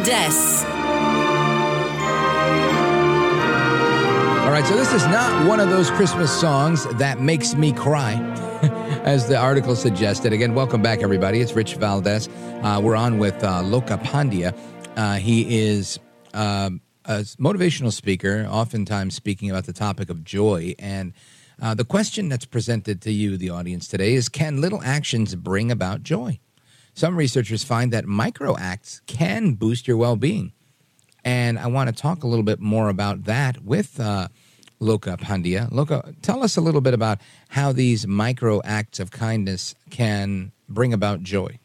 Valdez. All right, so this is not one of those Christmas songs that makes me cry. as the article suggested. Again, welcome back, everybody. It's Rich Valdez. Uh, we're on with uh, Loka Pandya. Uh, he is um, a motivational speaker, oftentimes speaking about the topic of joy. And uh, the question that's presented to you, the audience today, is can little actions bring about joy? Some researchers find that micro acts can boost your well being. And I want to talk a little bit more about that with uh, Loka Pandya. Loka, tell us a little bit about how these micro acts of kindness can bring about joy.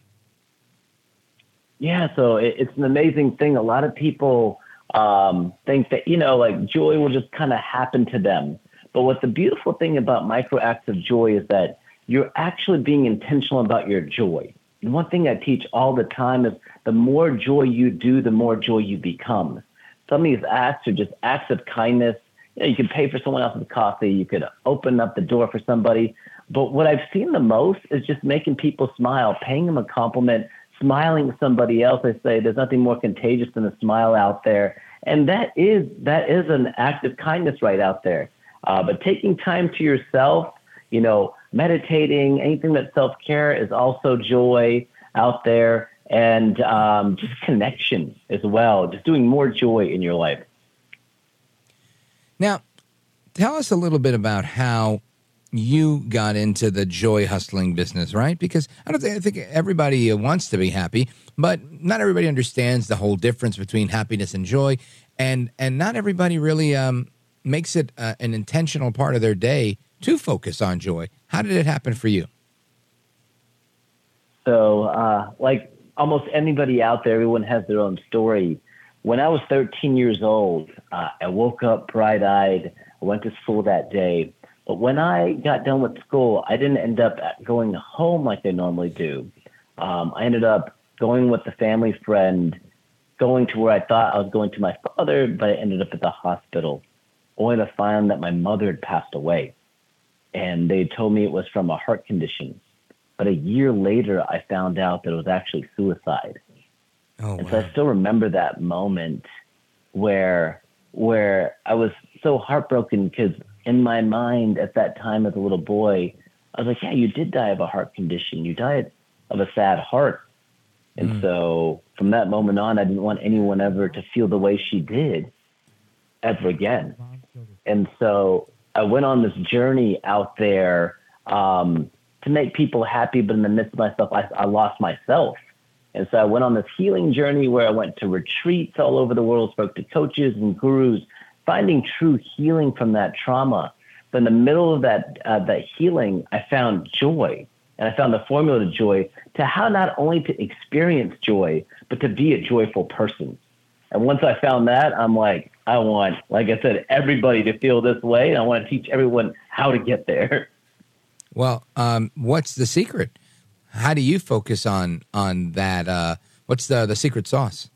Yeah, so it's an amazing thing. A lot of people um, think that, you know, like joy will just kind of happen to them. But what the beautiful thing about micro acts of joy is that you're actually being intentional about your joy. And one thing I teach all the time is the more joy you do, the more joy you become. Some of these acts are just acts of kindness. You, know, you could pay for someone else's coffee, you could open up the door for somebody. But what I've seen the most is just making people smile, paying them a compliment, smiling at somebody else. I say there's nothing more contagious than a smile out there. And that is that is an act of kindness right out there. Uh, but taking time to yourself, you know, meditating, anything that self care is also joy out there, and um, just connection as well. Just doing more joy in your life. Now, tell us a little bit about how you got into the joy hustling business, right? Because I don't think, I think everybody wants to be happy, but not everybody understands the whole difference between happiness and joy, and and not everybody really um, makes it uh, an intentional part of their day to focus on joy. How did it happen for you? So, uh, like almost anybody out there, everyone has their own story. When I was 13 years old, uh, I woke up bright eyed. I went to school that day. But when I got done with school, I didn't end up going home like they normally do. Um, I ended up going with a family friend, going to where I thought I was going to my father, but I ended up at the hospital, only to find that my mother had passed away and they told me it was from a heart condition. But a year later, I found out that it was actually suicide. Oh, and wow. so I still remember that moment where where I was so heartbroken because in my mind at that time as a little boy, I was like, yeah, you did die of a heart condition. You died of a sad heart. And mm. so from that moment on, I didn't want anyone ever to feel the way she did ever again. And so I went on this journey out there um, to make people happy, but in the midst of myself, I, I lost myself. And so I went on this healing journey where I went to retreats all over the world, spoke to coaches and gurus, finding true healing from that trauma. But in the middle of that uh, that healing, I found joy, and I found the formula to joy to how not only to experience joy, but to be a joyful person. And once I found that, I'm like, I want, like I said, everybody to feel this way. And I want to teach everyone how to get there. Well, um, what's the secret? How do you focus on on that? Uh, what's the the secret sauce?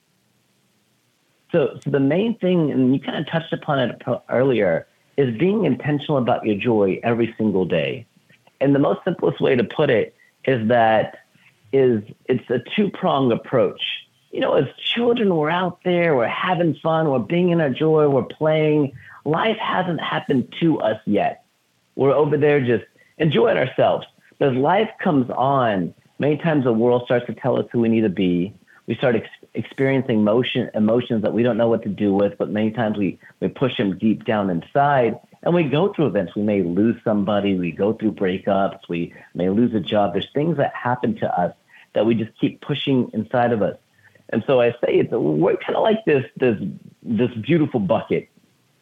So, so the main thing, and you kind of touched upon it earlier, is being intentional about your joy every single day. And the most simplest way to put it is that is it's a two prong approach you know, as children, we're out there, we're having fun, we're being in our joy, we're playing. Life hasn't happened to us yet. We're over there just enjoying ourselves. But as life comes on, many times the world starts to tell us who we need to be. We start ex- experiencing motion, emotions that we don't know what to do with, but many times we, we push them deep down inside and we go through events. We may lose somebody, we go through breakups, we may lose a job. There's things that happen to us that we just keep pushing inside of us. And so I say it's kind of like this this this beautiful bucket,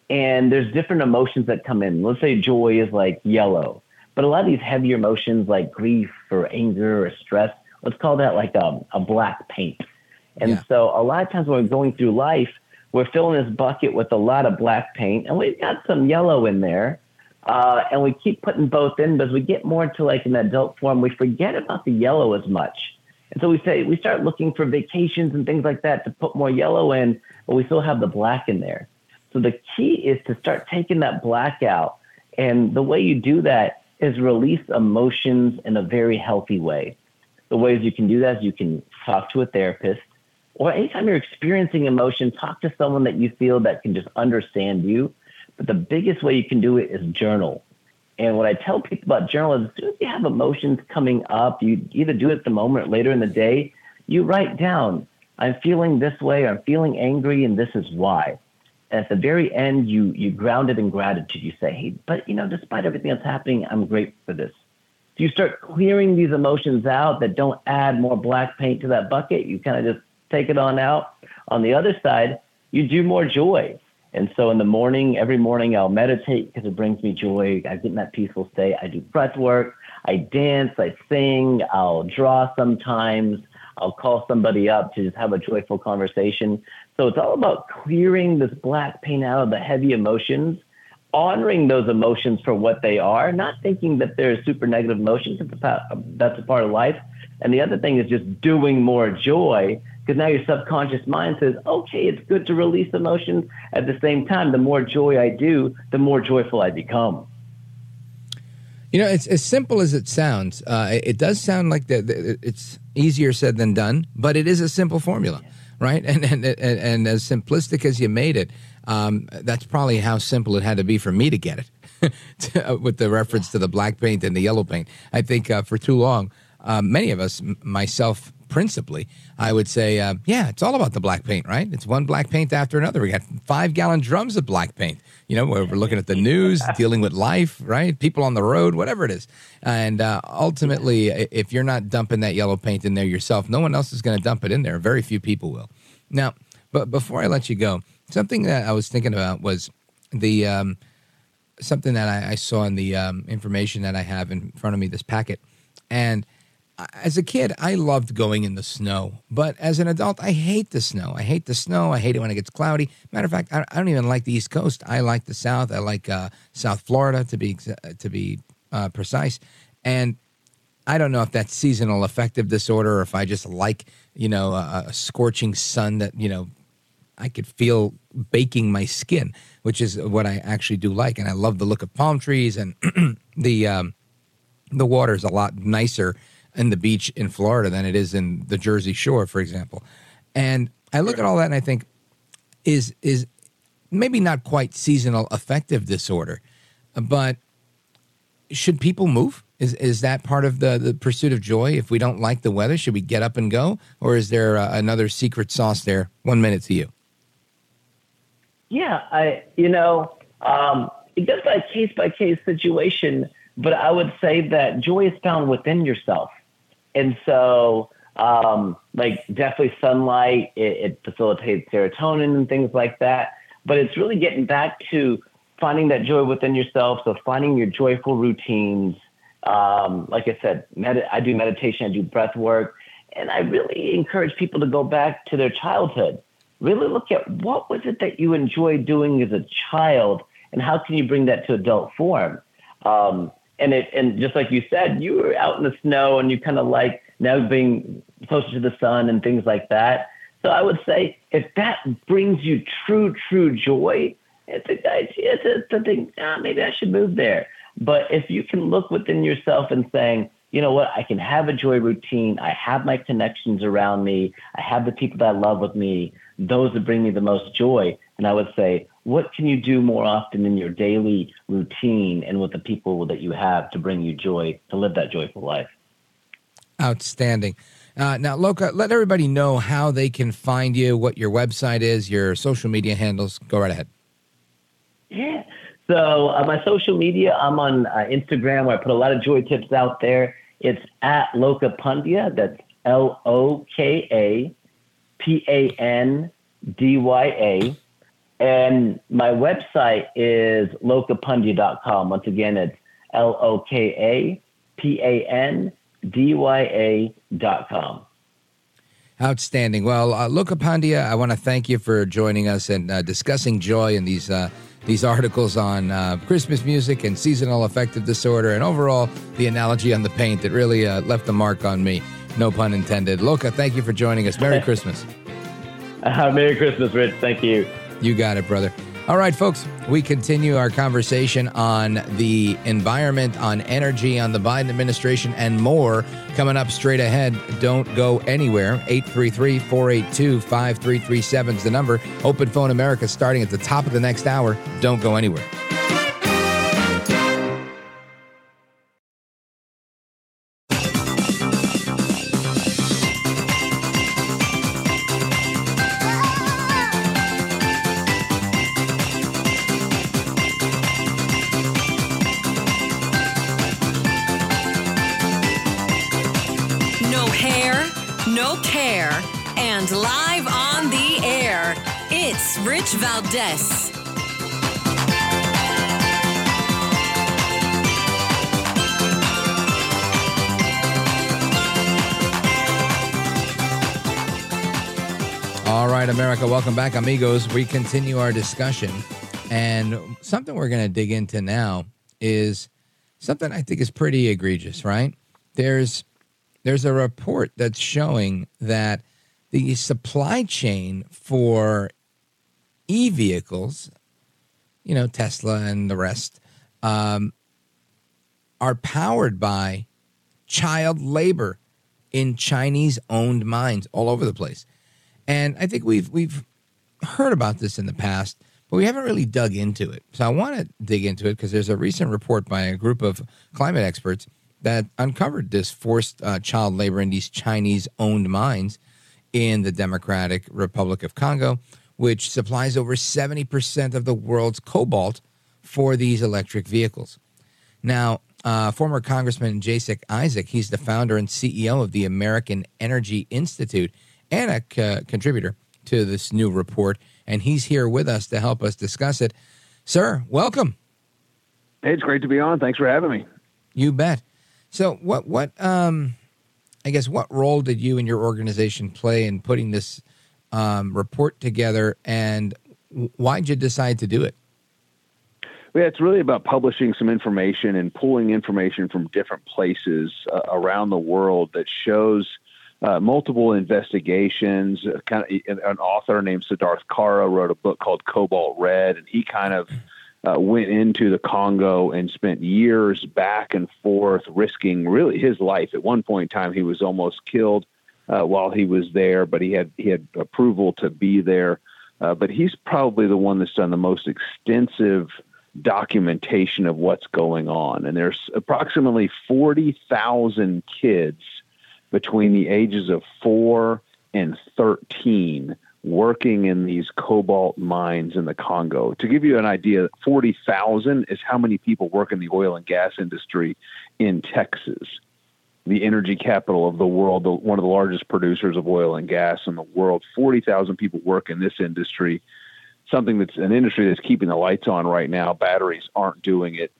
and there's different emotions that come in. Let's say joy is like yellow, but a lot of these heavier emotions like grief or anger or stress, let's call that like a, a black paint. And yeah. so a lot of times when we're going through life, we're filling this bucket with a lot of black paint, and we've got some yellow in there. Uh, and we keep putting both in, but as we get more into like an adult form, we forget about the yellow as much. And so we say we start looking for vacations and things like that to put more yellow in, but we still have the black in there. So the key is to start taking that black out. And the way you do that is release emotions in a very healthy way. The ways you can do that is you can talk to a therapist, or anytime you're experiencing emotion, talk to someone that you feel that can just understand you. But the biggest way you can do it is journal. And what I tell people about journalism, as soon as you have emotions coming up, you either do it at the moment or later in the day, you write down, I'm feeling this way, or I'm feeling angry, and this is why. And at the very end, you you ground it in gratitude. You say, hey, but you know, despite everything that's happening, I'm grateful for this. So you start clearing these emotions out that don't add more black paint to that bucket. You kind of just take it on out. On the other side, you do more joy. And so in the morning, every morning I'll meditate because it brings me joy. I get in that peaceful state. I do breath work. I dance. I sing. I'll draw sometimes. I'll call somebody up to just have a joyful conversation. So it's all about clearing this black paint out of the heavy emotions, honoring those emotions for what they are, not thinking that they're super negative emotions. That's a part of life. And the other thing is just doing more joy because now your subconscious mind says, okay, it's good to release emotions. At the same time, the more joy I do, the more joyful I become. You know, it's as simple as it sounds. Uh, it, it, does sound like the, it's easier said than done, but it is a simple formula, right? And and and, and as simplistic as you made it, um, that's probably how simple it had to be for me to get it, to, uh, with the reference to the black paint and the yellow paint. I think uh, for too long, uh, many of us, myself principally, I would say, uh, yeah, it's all about the black paint, right? It's one black paint after another. We got five gallon drums of black paint. You know, we're looking at the news, dealing with life, right? People on the road, whatever it is. And uh, ultimately, if you're not dumping that yellow paint in there yourself, no one else is going to dump it in there. Very few people will. Now, but before I let you go, something that I was thinking about was the um, something that I, I, saw in the um, information that I have in front of me, this packet, and as a kid, I loved going in the snow, but as an adult, I hate the snow. I hate the snow. I hate it when it gets cloudy. Matter of fact, I, don't even like the East Coast. I like the South. I like uh, South Florida to be to be uh, precise. And I don't know if that's seasonal affective disorder or if I just like you know a, a scorching sun that you know I could feel baking my skin, which is what I actually do like. And I love the look of palm trees and the um, the water is a lot nicer in the beach in Florida than it is in the Jersey Shore, for example. And I look at all that and I think, is is maybe not quite seasonal affective disorder, but should people move? Is is that part of the the pursuit of joy? If we don't like the weather, should we get up and go, or is there uh, another secret sauce there? One minute to you. Yeah, I you know um, it goes by case by case situation, but I would say that joy is found within yourself. And so, um, like definitely sunlight, it, it facilitates serotonin and things like that. But it's really getting back to finding that joy within yourself. So finding your joyful routines. Um, like I said, med- I do meditation, I do breath work, and I really encourage people to go back to their childhood. Really look at what was it that you enjoyed doing as a child, and how can you bring that to adult form. Um, and it and just like you said, you were out in the snow and you kind of like now being closer to the sun and things like that. So I would say if that brings you true, true joy, it's a idea to, to think, ah, maybe I should move there. But if you can look within yourself and saying, you know what, I can have a joy routine. I have my connections around me. I have the people that I love with me. Those that bring me the most joy. And I would say, what can you do more often in your daily routine and with the people that you have to bring you joy, to live that joyful life? Outstanding. Uh, now, Loka, let everybody know how they can find you, what your website is, your social media handles. Go right ahead. Yeah. So, uh, my social media, I'm on uh, Instagram where I put a lot of joy tips out there. It's at Loka Pandya. That's L O K A P A N D Y A. And my website is lokapandya.com. Once again, it's L O K A P A N D Y A.com. Outstanding. Well, uh, Lokapandya, I want to thank you for joining us and uh, discussing joy in these uh, these articles on uh, Christmas music and seasonal affective disorder, and overall the analogy on the paint that really uh, left a mark on me. No pun intended. Loka, thank you for joining us. Merry Christmas. Merry Christmas, Rich. Thank you. You got it, brother. All right, folks, we continue our conversation on the environment, on energy, on the Biden administration, and more coming up straight ahead. Don't go anywhere. 833 482 5337 is the number. Open Phone America starting at the top of the next hour. Don't go anywhere. Valdez. All right, America, welcome back, amigos. We continue our discussion. And something we're going to dig into now is something I think is pretty egregious, right? There's there's a report that's showing that the supply chain for e-vehicles, you know, Tesla and the rest, um, are powered by child labor in Chinese-owned mines all over the place. And I think we've we've heard about this in the past, but we haven't really dug into it. So I want to dig into it because there's a recent report by a group of climate experts that uncovered this forced uh, child labor in these Chinese-owned mines in the Democratic Republic of Congo, which supplies over 70% of the world's cobalt for these electric vehicles. Now, uh, former Congressman Jason Isaac, he's the founder and CEO of the American Energy Institute and a c- contributor to this new report. And he's here with us to help us discuss it. Sir, welcome. Hey, it's great to be on. Thanks for having me. You bet. So, what, what, um, I guess, what role did you and your organization play in putting this um, report together, and why'd you decide to do it? Yeah, it's really about publishing some information and pulling information from different places uh, around the world that shows uh, multiple investigations. Uh, kind of an author named Siddharth Kara wrote a book called Cobalt Red, and he kind of uh, went into the Congo and spent years back and forth, risking really his life. At one point in time, he was almost killed uh, while he was there, but he had he had approval to be there. Uh, but he's probably the one that's done the most extensive documentation of what's going on. And there's approximately forty thousand kids between the ages of four and 13 working in these cobalt mines in the Congo. To give you an idea, 40,000 is how many people work in the oil and gas industry in Texas, the energy capital of the world, the, one of the largest producers of oil and gas in the world. 40,000 people work in this industry, something that's an industry that's keeping the lights on right now. Batteries aren't doing it.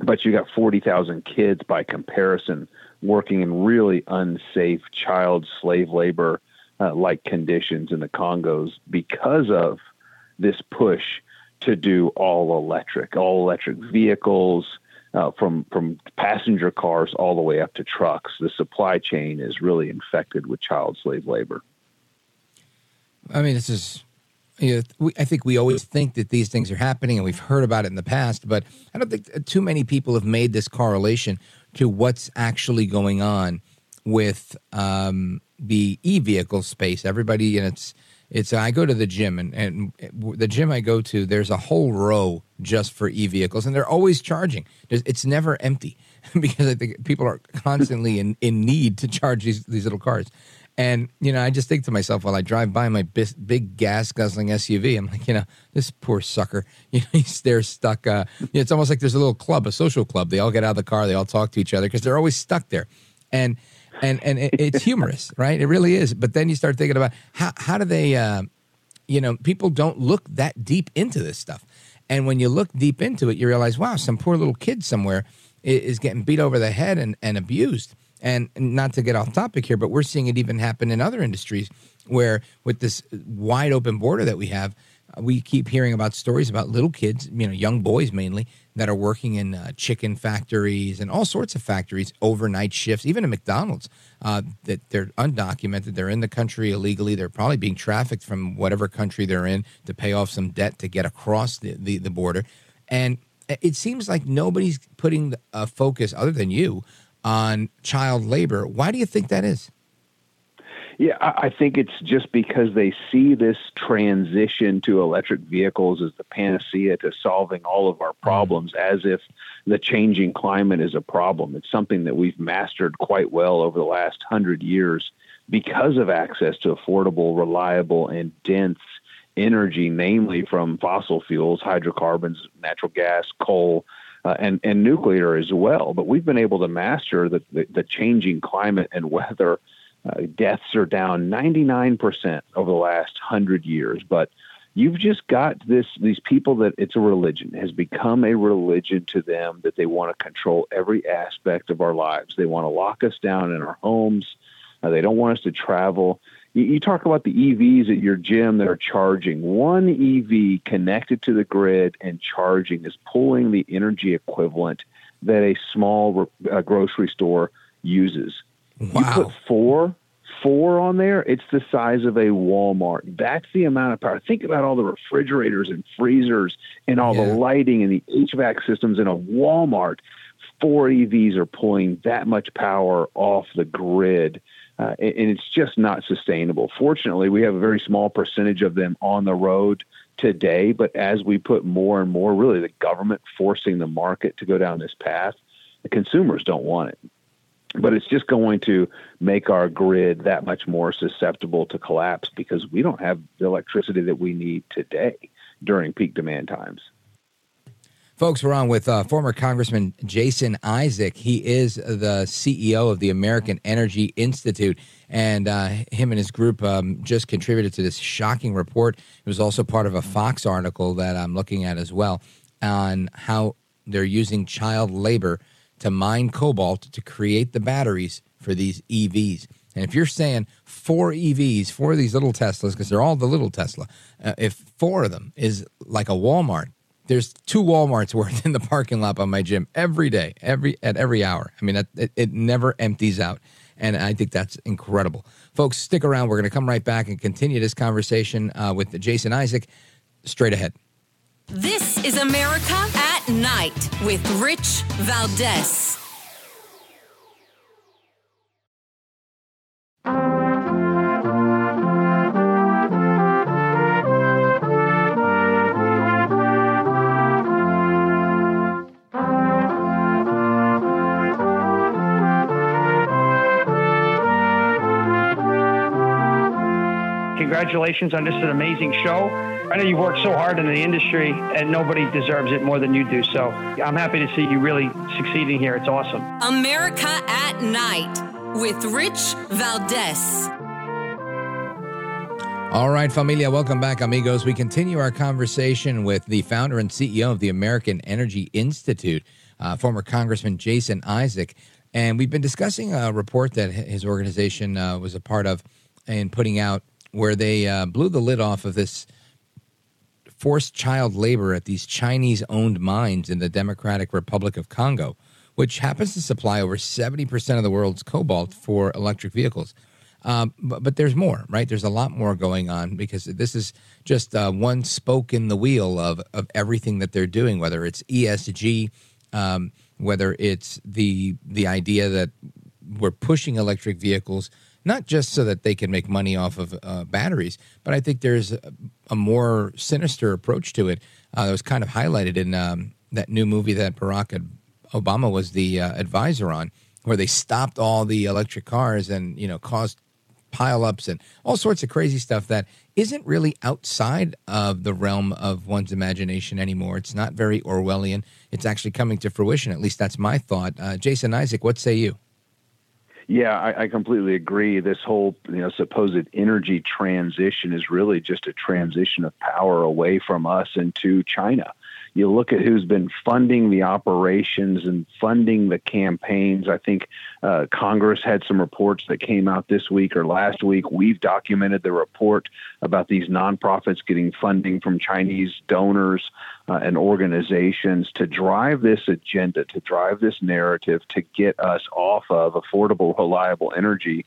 But you got 40,000 kids by comparison working in really unsafe child slave labor uh, like conditions in the Congos because of this push to do all electric, all electric vehicles, uh, from from passenger cars all the way up to trucks. The supply chain is really infected with child slave labor. I mean, this is. You know, we, I think we always think that these things are happening, and we've heard about it in the past. But I don't think too many people have made this correlation to what's actually going on with um, the e-vehicle space. Everybody, and it's it's. I go to the gym, and and the gym I go to, there's a whole row just for e-vehicles, and they're always charging. There's, it's never empty because I think people are constantly in, in need to charge these these little cars. And you know, I just think to myself while I drive by my bis- big gas guzzling SUV, I'm like, you know, this poor sucker. You know, he's there stuck. Uh, you know, it's almost like there's a little club, a social club. They all get out of the car, they all talk to each other because they're always stuck there. And and and it, it's humorous, right? It really is. But then you start thinking about how how do they, uh, you know, people don't look that deep into this stuff. And when you look deep into it, you realize, wow, some poor little kid somewhere is getting beat over the head and, and abused and not to get off topic here, but we're seeing it even happen in other industries where, with this wide open border that we have, we keep hearing about stories about little kids, you know, young boys mainly, that are working in uh, chicken factories and all sorts of factories, overnight shifts, even at McDonald's, uh, that they're undocumented. They're in the country illegally. They're probably being trafficked from whatever country they're in to pay off some debt to get across the, the, the border. And it seems like nobody's putting a focus, other than you, on child labor. Why do you think that is? Yeah, I think it's just because they see this transition to electric vehicles as the panacea to solving all of our problems, as if the changing climate is a problem. It's something that we've mastered quite well over the last hundred years because of access to affordable, reliable, and dense energy, namely from fossil fuels, hydrocarbons, natural gas, coal, uh, and and nuclear as well. But we've been able to master the the, the changing climate and weather Uh, deaths are down 99% over the last 100 years. But you've just got this these people that it's a religion it has become a religion to them that they want to control every aspect of our lives they want to lock us down in our homes uh, they don't want us to travel you, you talk about the evs at your gym that are charging one ev connected to the grid and charging is pulling the energy equivalent that a small uh, grocery store uses wow. you put four four on there, it's the size of a Walmart. That's the amount of power. Think about all the refrigerators and freezers and all yeah. the lighting and the HVAC systems in a Walmart. Four EVs are pulling that much power off the grid. Uh, and, and it's just not sustainable. Fortunately, we have a very small percentage of them on the road today, but as we put more and more, really the government forcing the market to go down this path, the consumers don't want it but it's just going to make our grid that much more susceptible to collapse because we don't have the electricity that we need today during peak demand times. Folks, we're on with uh, former Congressman Jason Isaac. He is the CEO of the American Energy Institute, and uh, him and his group um, just contributed to this shocking report. It was also part of a Fox article that I'm looking at as well on how they're using child labor to mine cobalt to create the batteries for these EVs. And if you're saying four EVs, four of these little Teslas, because they're all the little Tesla, uh, if four of them is like a Walmart, there's two Walmarts worth in the parking lot of my gym every day, every at every hour. I mean, it, it never empties out, and I think that's incredible. Folks, stick around. We're going to come right back and continue this conversation uh, with Jason Isaac straight ahead. This is America Night with Rich Valdez. Congratulations on just an amazing show. I know you've worked so hard in the industry, and nobody deserves it more than you do. So I'm happy to see you really succeeding here. It's awesome. America at Night with Rich Valdez. All right, familia, welcome back, amigos. We continue our conversation with the founder and CEO of the American Energy Institute, uh, former Congressman Jason Isaac. And we've been discussing a report that his organization uh, was a part of in putting out where they uh, blew the lid off of this forced child labor at these Chinese owned mines in the Democratic Republic of Congo, which happens to supply over 70% of the world's cobalt for electric vehicles. Um, but, but, there's more, right? There's a lot more going on because this is just uh, one spoke in the wheel of, of everything that they're doing, whether it's ESG, um, whether it's the the idea that we're pushing electric vehicles not just so that they can make money off of uh, batteries, but I think there's a, a more sinister approach to it uh, that was kind of highlighted in um, that new movie that Barack Obama was the uh, advisor on, where they stopped all the electric cars and you know caused pileups and all sorts of crazy stuff that isn't really outside of the realm of one's imagination anymore. It's not very Orwellian. It's actually coming to fruition. At least that's my thought. Uh, Jason Isaac, what say you? Yeah, I, I, completely agree. This whole you know supposed energy transition is really just a transition of power away from us into China you look at who's been funding the operations and funding the campaigns. I think uh, Congress had some reports that came out this week or last week. We've documented the report about these nonprofits getting funding from Chinese donors uh, and organizations to drive this agenda, to drive this narrative, to get us off of affordable, reliable energy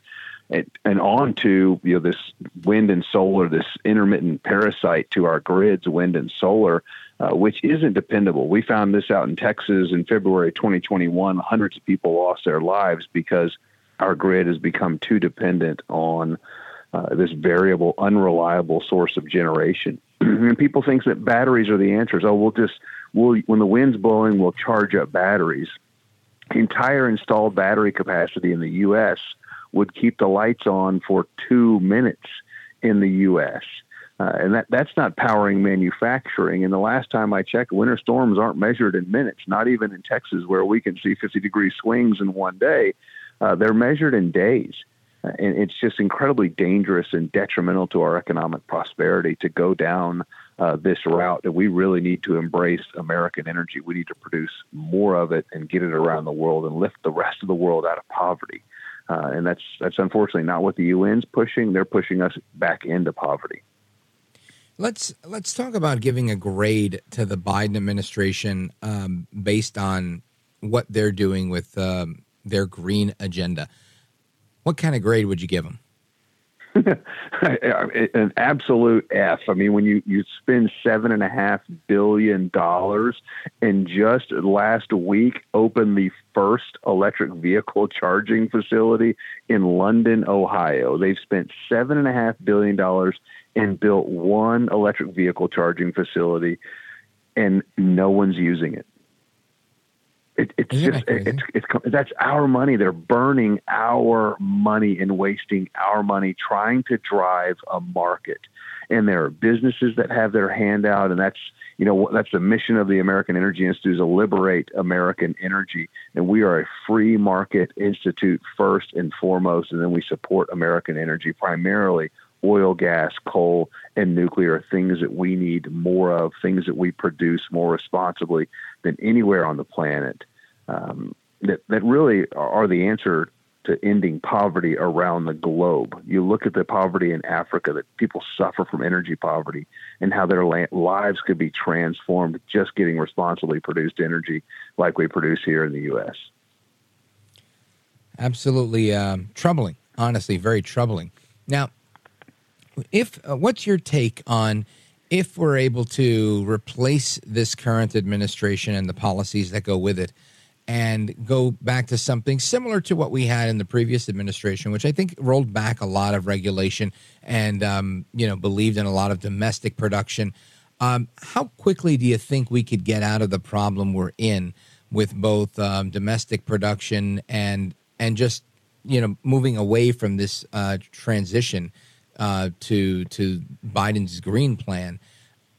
and, on to you know this wind and solar, this intermittent parasite to our grids, wind and solar, uh, which isn't dependable. We found this out in Texas in February 2021. Hundreds of people lost their lives because our grid has become too dependent on uh, this variable, unreliable source of generation. and people think that batteries are the answers. Oh, we'll just we'll when the wind's blowing, we'll charge up batteries. entire installed battery capacity in the U.S. would keep the lights on for two minutes in the U.S. Uh, and that, that's not powering manufacturing. And the last time I checked, winter storms aren't measured in minutes, not even in Texas, where we can see 50 degree swings in one day. Uh, they're measured in days. and it's just incredibly dangerous and detrimental to our economic prosperity to go down uh, this route. And we really need to embrace American energy. We need to produce more of it and get it around the world and lift the rest of the world out of poverty. Uh, and that's that's unfortunately not what the UN's pushing. They're pushing us back into poverty. Let's let's talk about giving a grade to the Biden administration um, based on what they're doing with um, their green agenda. What kind of grade would you give them? An absolute F. I mean, when you, you spend seven and a half billion dollars and just last week opened the first electric vehicle charging facility in London, Ohio. They've spent seven and a half billion dollars and built one electric vehicle charging facility and no one's using it. It, it's Isn't just it, it's, it's that's our money. They're burning our money and wasting our money trying to drive a market. And there are businesses that have their hand out, and that's you know that's the mission of the American Energy Institute is to liberate American energy. And we are a free market institute first and foremost, and then we support American energy primarily oil, gas, coal, and nuclear things that we need more of, things that we produce more responsibly than anywhere on the planet. Um, that that really are the answer to ending poverty around the globe. You look at the poverty in Africa that people suffer from energy poverty and how their lives could be transformed just getting responsibly produced energy like we produce here in the U.S. Absolutely um, troubling, honestly, very troubling. Now, if uh, what's your take on if we're able to replace this current administration and the policies that go with it and go back to something similar to what we had in the previous administration, which I think rolled back a lot of regulation and um, you know believed in a lot of domestic production. Um, how quickly do you think we could get out of the problem we're in with both um, domestic production and and just you know moving away from this uh, transition uh, to to Biden's green plan.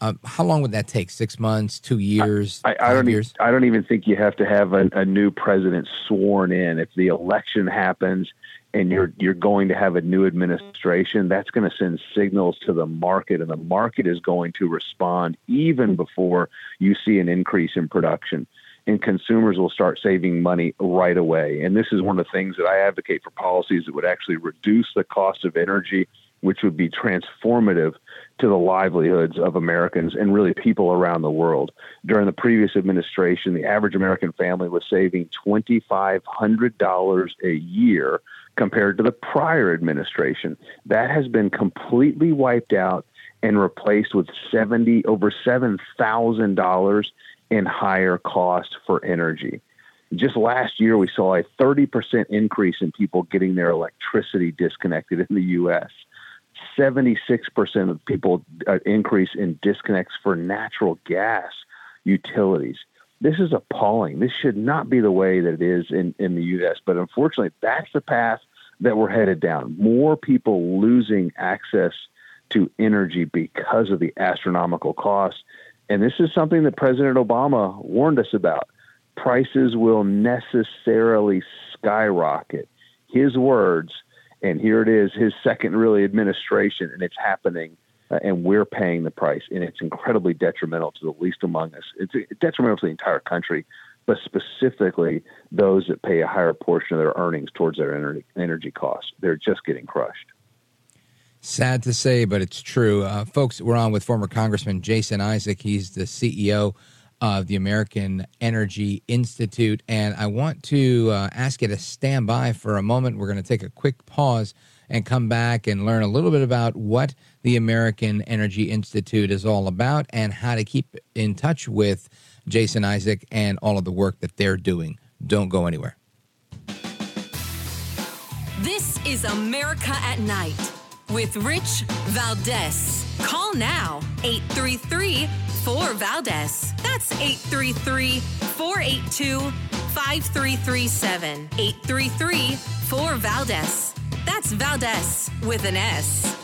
Uh, how long would that take? Six months, two years, I, I, I don't years? Even, don't even think you have to have a, a new president sworn in. If the election happens and you're you're going to have a new administration, that's going to send signals to the market, and the market is going to respond even before you see an increase in production. And consumers will start saving money right away. And this is one of the things that I advocate for policies that would actually reduce the cost of energy which would be transformative to the livelihoods of Americans and really people around the world. During the previous administration, the average American family was saving $2,500 a year compared to the prior administration. That has been completely wiped out and replaced with 70 over $7,000 in higher cost for energy. Just last year, we saw a 30% increase in people getting their electricity disconnected in the U.S. 76% of people uh, increase in disconnects for natural gas utilities. This is appalling. This should not be the way that it is in, in the U.S., but unfortunately, that's the path that we're headed down. More people losing access to energy because of the astronomical costs. And this is something that President Obama warned us about. Prices will necessarily skyrocket. His words and here it is, his second really administration, and it's happening, uh, and we're paying the price, and it's incredibly detrimental to the least among us. It's detrimental to the entire country, but specifically those that pay a higher portion of their earnings towards their energy, energy costs. They're just getting crushed. Sad to say, but it's true. Uh, folks, we're on with former Congressman Jason Isaac. He's the CEO of the American Energy Institute. And I want to uh, ask you to stand by for a moment. We're going to take a quick pause and come back and learn a little bit about what the American Energy Institute is all about and how to keep in touch with Jason Isaac and all of the work that they're doing. Don't go anywhere. This is America at Night with Rich Valdez. Call now 833 4 Valdez. That's 833 482 5337. 833 4 Valdez. That's Valdez with an S.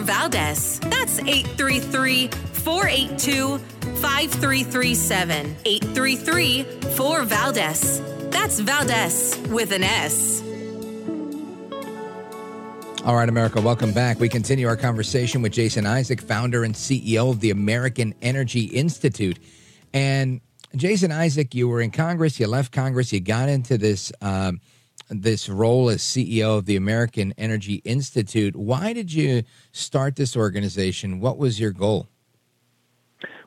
Valdez. That's 833 482 5337. 833 4 Valdez. That's Valdez with an S. All right, America, welcome back. We continue our conversation with Jason Isaac, founder and CEO of the American Energy Institute. And Jason Isaac, you were in Congress, you left Congress, you got into this um, this role as CEO of the American Energy Institute. Why did you start this organization? What was your goal?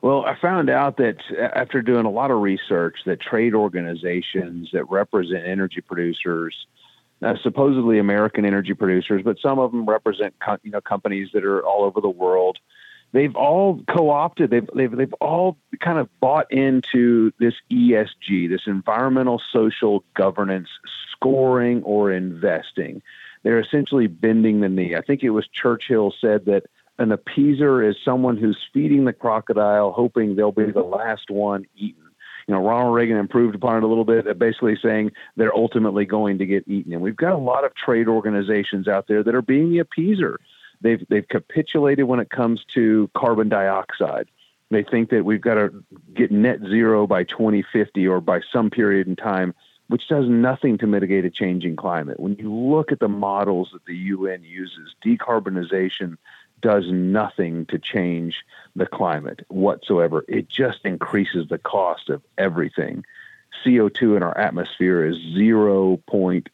Well, I found out that after doing a lot of research, that trade organizations that represent energy producers uh, supposedly American energy producers, but some of them represent co- you know companies that are all over the world. They've all co-opted. They've they've they've all kind of bought into this ESG, this environmental social governance scoring or investing. They're essentially bending the knee. I think it was Churchill said that an appeaser is someone who's feeding the crocodile, hoping they'll be the last one eaten you know, Ronald Reagan improved upon it a little bit, uh, basically saying they're ultimately going to get eaten. And we've got a lot of trade organizations out there that are being the appeaser. They've they've capitulated when it comes to carbon dioxide. They think that we've got to get net zero by 2050 or by some period in time, which does nothing to mitigate a changing climate. When you look at the models that the UN uses, decarbonization does nothing to change the climate whatsoever. It just increases the cost of everything. CO2 in our atmosphere is 0.04%.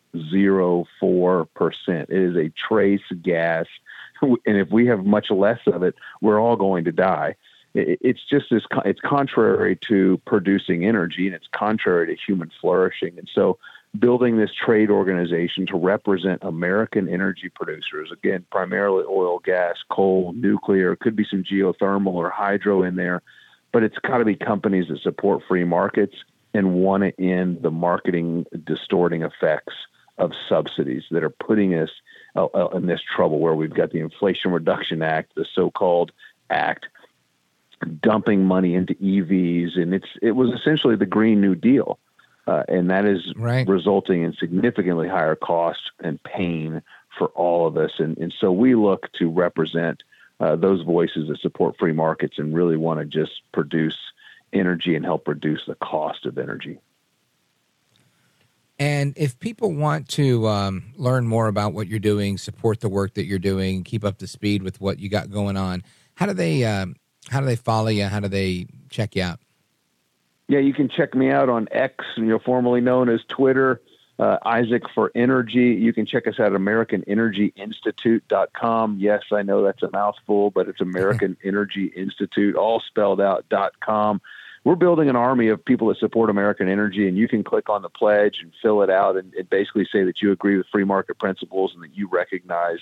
It is a trace gas. And if we have much less of it, we're all going to die. It's just this, it's contrary to producing energy and it's contrary to human flourishing. And so building this trade organization to represent American energy producers. Again, primarily oil, gas, coal, nuclear, could be some geothermal or hydro in there, but it's got to be companies that support free markets and want to end the marketing distorting effects of subsidies that are putting us uh, uh in this trouble where we've got the Inflation Reduction Act, the so-called act dumping money into EVs and it's it was essentially the green new deal uh, and that is right. resulting in significantly higher costs and pain for all of us. And, and so we look to represent uh, those voices that support free markets and really want to just produce energy and help reduce the cost of energy. And if people want to um, learn more about what you're doing, support the work that you're doing, keep up to speed with what you got going on, how do they um, how do they follow you? How do they check you out? yeah, you can check me out on X, you know, formerly known as Twitter, uh, Isaac for Energy. You can check us out at AmericanEnergyInstitute.com. Yes, I know that's a mouthful, but it's American Energy Institute, all spelled out, dot .com. We're building an army of people that support American energy, and you can click on the pledge and fill it out and, and basically say that you agree with free market principles and that you recognize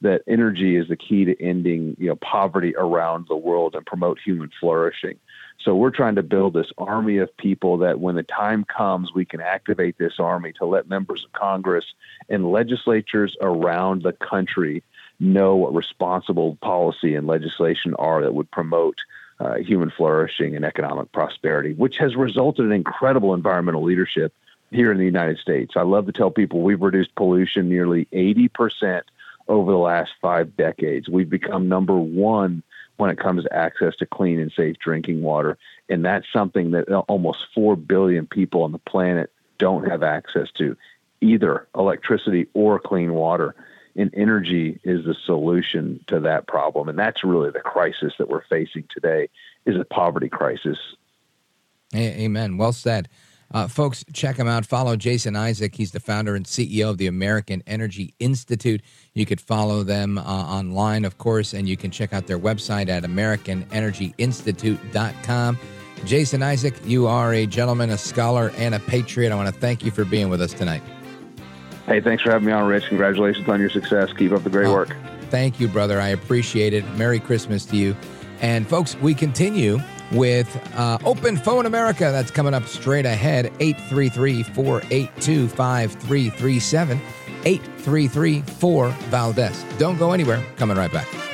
that energy is the key to ending you know poverty around the world and promote human flourishing. So we're trying to build this army of people that when the time comes, we can activate this army to let members of Congress and legislatures around the country know what responsible policy and legislation are that would promote uh, human flourishing and economic prosperity, which has resulted in incredible environmental leadership here in the United States. I love to tell people we've reduced pollution nearly 80% over the last five decades. We've become number one when it comes to access to clean and safe drinking water. And that's something that almost 4 billion people on the planet don't have access to, either electricity or clean water. And energy is the solution to that problem. And that's really the crisis that we're facing today is a poverty crisis. Amen. Well said. Uh, folks, check him out. Follow Jason Isaac. He's the founder and CEO of the American Energy Institute. You could follow them uh, online, of course, and you can check out their website at AmericanEnergyInstitute.com. Jason Isaac, you are a gentleman, a scholar, and a patriot. I want to thank you for being with us tonight. Hey, thanks for having me on, Rich. Congratulations on your success. Keep up the great oh, work. Thank you, brother. I appreciate it. Merry Christmas to you. And folks, we continue with uh, Open Phone America. That's coming up straight ahead 833 482 5337. 833 4 Valdez. Don't go anywhere. Coming right back.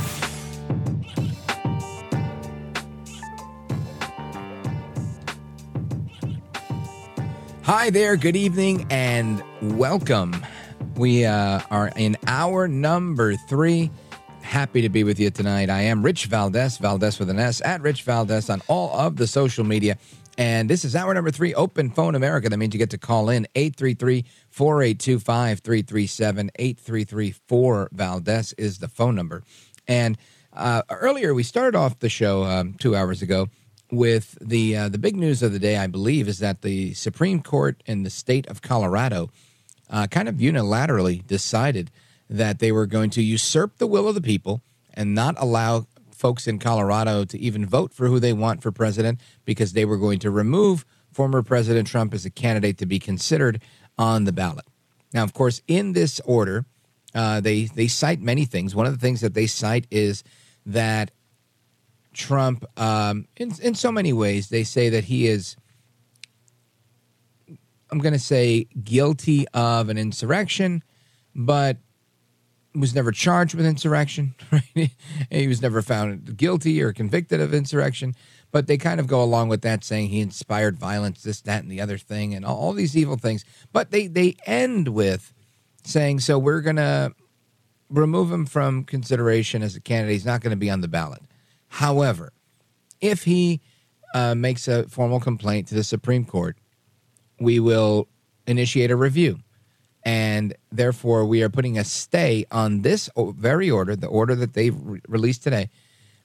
Hi there, good evening, and welcome. We uh, are in hour number three. Happy to be with you tonight. I am Rich Valdez, Valdez with an S, at Rich Valdez on all of the social media. And this is hour number three, Open Phone America. That means you get to call in 833 482 5337. 833 4 Valdez is the phone number. And uh, earlier, we started off the show um, two hours ago with the uh, the big news of the day, I believe, is that the Supreme Court in the state of Colorado uh, kind of unilaterally decided that they were going to usurp the will of the people and not allow folks in Colorado to even vote for who they want for president because they were going to remove former President Trump as a candidate to be considered on the ballot. Now, of course, in this order, uh, they they cite many things. One of the things that they cite is that Trump, um, in in so many ways, they say that he is. I'm going to say guilty of an insurrection, but was never charged with insurrection. Right? he was never found guilty or convicted of insurrection. But they kind of go along with that, saying he inspired violence, this, that, and the other thing, and all, all these evil things. But they they end with saying, "So we're going to remove him from consideration as a candidate. He's not going to be on the ballot." However, if he uh, makes a formal complaint to the Supreme Court, we will initiate a review. And therefore, we are putting a stay on this very order, the order that they've re- released today.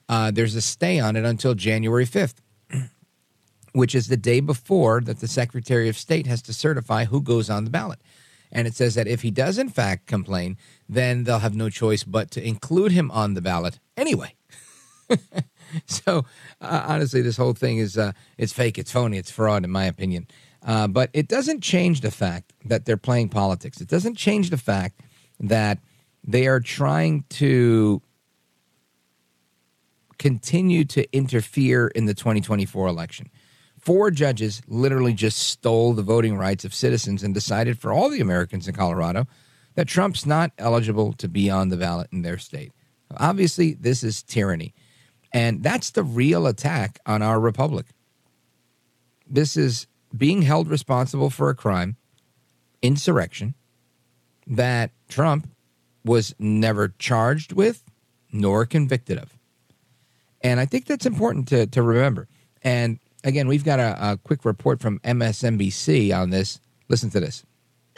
Uh, there's a stay on it until January 5th, which is the day before that the Secretary of State has to certify who goes on the ballot. And it says that if he does, in fact, complain, then they'll have no choice but to include him on the ballot anyway. so uh, honestly, this whole thing is uh, it's fake, it's phony, it's fraud, in my opinion. Uh, but it doesn't change the fact that they're playing politics. It doesn't change the fact that they are trying to continue to interfere in the 2024 election. Four judges literally just stole the voting rights of citizens and decided for all the Americans in Colorado that Trump's not eligible to be on the ballot in their state. Obviously, this is tyranny. And that's the real attack on our republic. This is being held responsible for a crime, insurrection, that Trump was never charged with nor convicted of. And I think that's important to, to remember. And again, we've got a, a quick report from MSNBC on this. Listen to this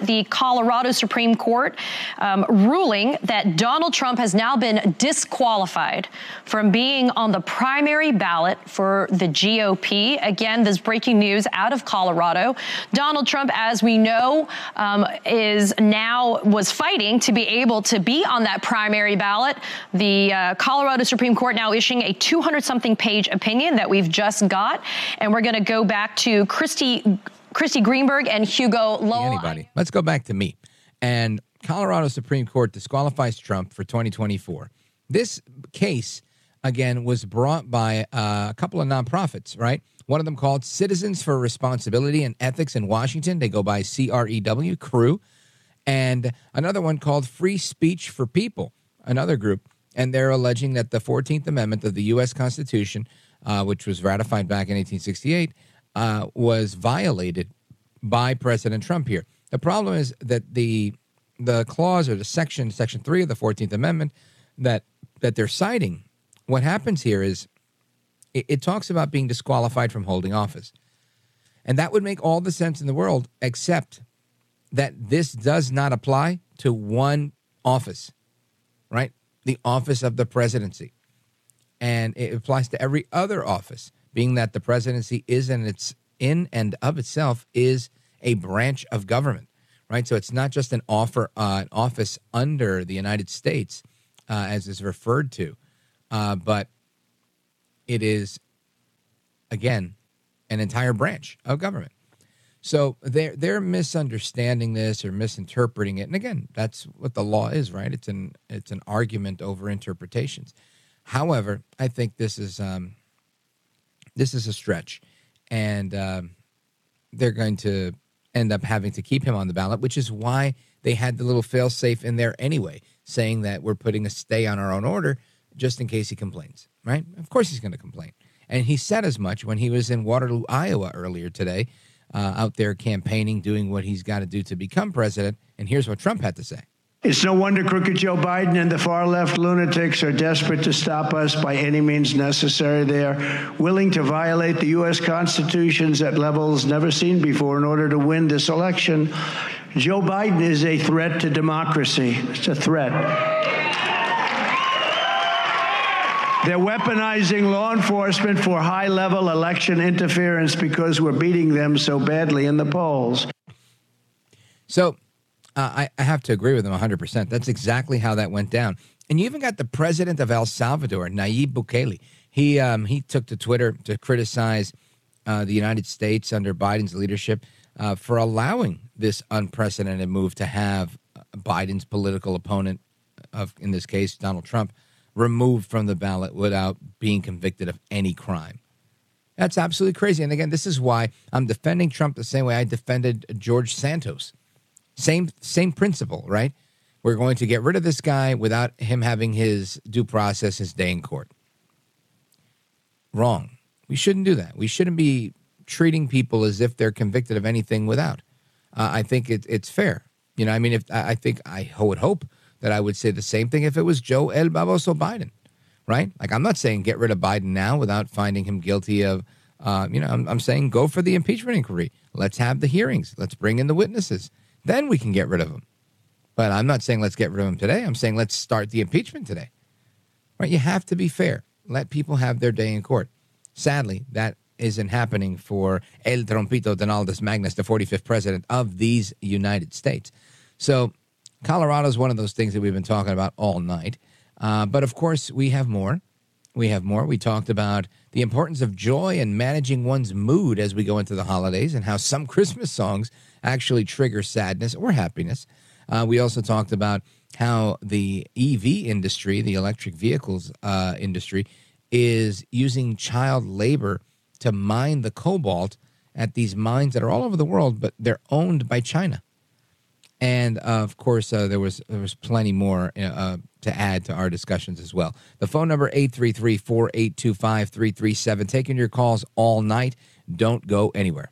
the Colorado Supreme Court um, ruling that Donald Trump has now been disqualified from being on the primary ballot for the GOP. Again, this breaking news out of Colorado. Donald Trump, as we know, um, is now was fighting to be able to be on that primary ballot. The uh, Colorado Supreme Court now issuing a 200 something page opinion that we've just got. And we're going to go back to Kristy Kristy Greenberg and Hugo Lowell. Anybody. Let's go back to me. And Colorado Supreme Court disqualifies Trump for 2024. This case, again, was brought by uh, a couple of nonprofits, right? One of them called Citizens for Responsibility and Ethics in Washington. They go by CREW, CREW. And another one called Free Speech for People, another group. And they're alleging that the 14th Amendment of the U.S. Constitution, uh, which was ratified back in 1868, uh, was violated by President Trump here. The problem is that the the clause or the section, section three of the Fourteenth Amendment, that that they're citing, what happens here is it, it talks about being disqualified from holding office, and that would make all the sense in the world, except that this does not apply to one office, right? The office of the presidency, and it applies to every other office being that the presidency is in its in and of itself is a branch of government, right? So it's not just an offer, uh, an office under the United States, uh, as is referred to. uh, but it is again an entire branch of government. So they're they're misunderstanding this or misinterpreting it. And again, that's what the law is, right? It's an it's an argument over interpretations. However, I think this is um, this is a stretch, and um, they're going to end up having to keep him on the ballot, which is why they had the little fail safe in there anyway, saying that we're putting a stay on our own order just in case he complains. Right? Of course he's going to complain, and he said as much when he was in Waterloo, Iowa earlier today uh, out there campaigning, doing what he's got to do to become president. And here's what Trump had to say. It's no wonder crooked Joe Biden and the far left lunatics are desperate to stop us by any means necessary. They are willing to violate the U.S. Constitutions at levels never seen before in order to win this election. Joe Biden is a threat to democracy. It's a threat. They're weaponizing law enforcement for high level election interference because we're beating them so badly in the polls. So uh, I, I have to agree with him 100%. That's exactly how that went down. And you even got the president of El Salvador, Nayib Bukele. He, um, he took to Twitter to criticize uh, the United States under Biden's leadership uh, for allowing this unprecedented move to have uh, Biden's political opponent, of in this case, Donald Trump, removed from the ballot without being convicted of any crime. That's absolutely crazy. And again, this is why I'm defending Trump the same way I defended George Santos. Same same principle, right? We're going to get rid of this guy without him having his due process, his day in court. Wrong. We shouldn't do that. We shouldn't be treating people as if they're convicted of anything without. Uh, I think it, it's fair. You know, I mean, if I think I would hope that I would say the same thing if it was Joe El Baboso Biden, right? Like, I'm not saying get rid of Biden now without finding him guilty of, uh, you know, I'm, I'm saying go for the impeachment inquiry. Let's have the hearings. Let's bring in the witnesses. Then we can get rid of him. But I'm not saying let's get rid of him today. I'm saying let's start the impeachment today. Right? You have to be fair. Let people have their day in court. Sadly, that isn't happening for El Trompito Donaldus Magnus, the 45th president of these United States. So Colorado is one of those things that we've been talking about all night. Uh, but of course, we have more. We have more. We talked about the importance of joy and managing one's mood as we go into the holidays and how some Christmas songs actually trigger sadness or happiness. Uh, we also talked about how the EV industry, the electric vehicles uh, industry, is using child labor to mine the cobalt at these mines that are all over the world, but they're owned by China. And uh, of course, uh, there was there was plenty more uh, to add to our discussions as well. The phone number 833-4825-337. Taking your calls all night. Don't go anywhere.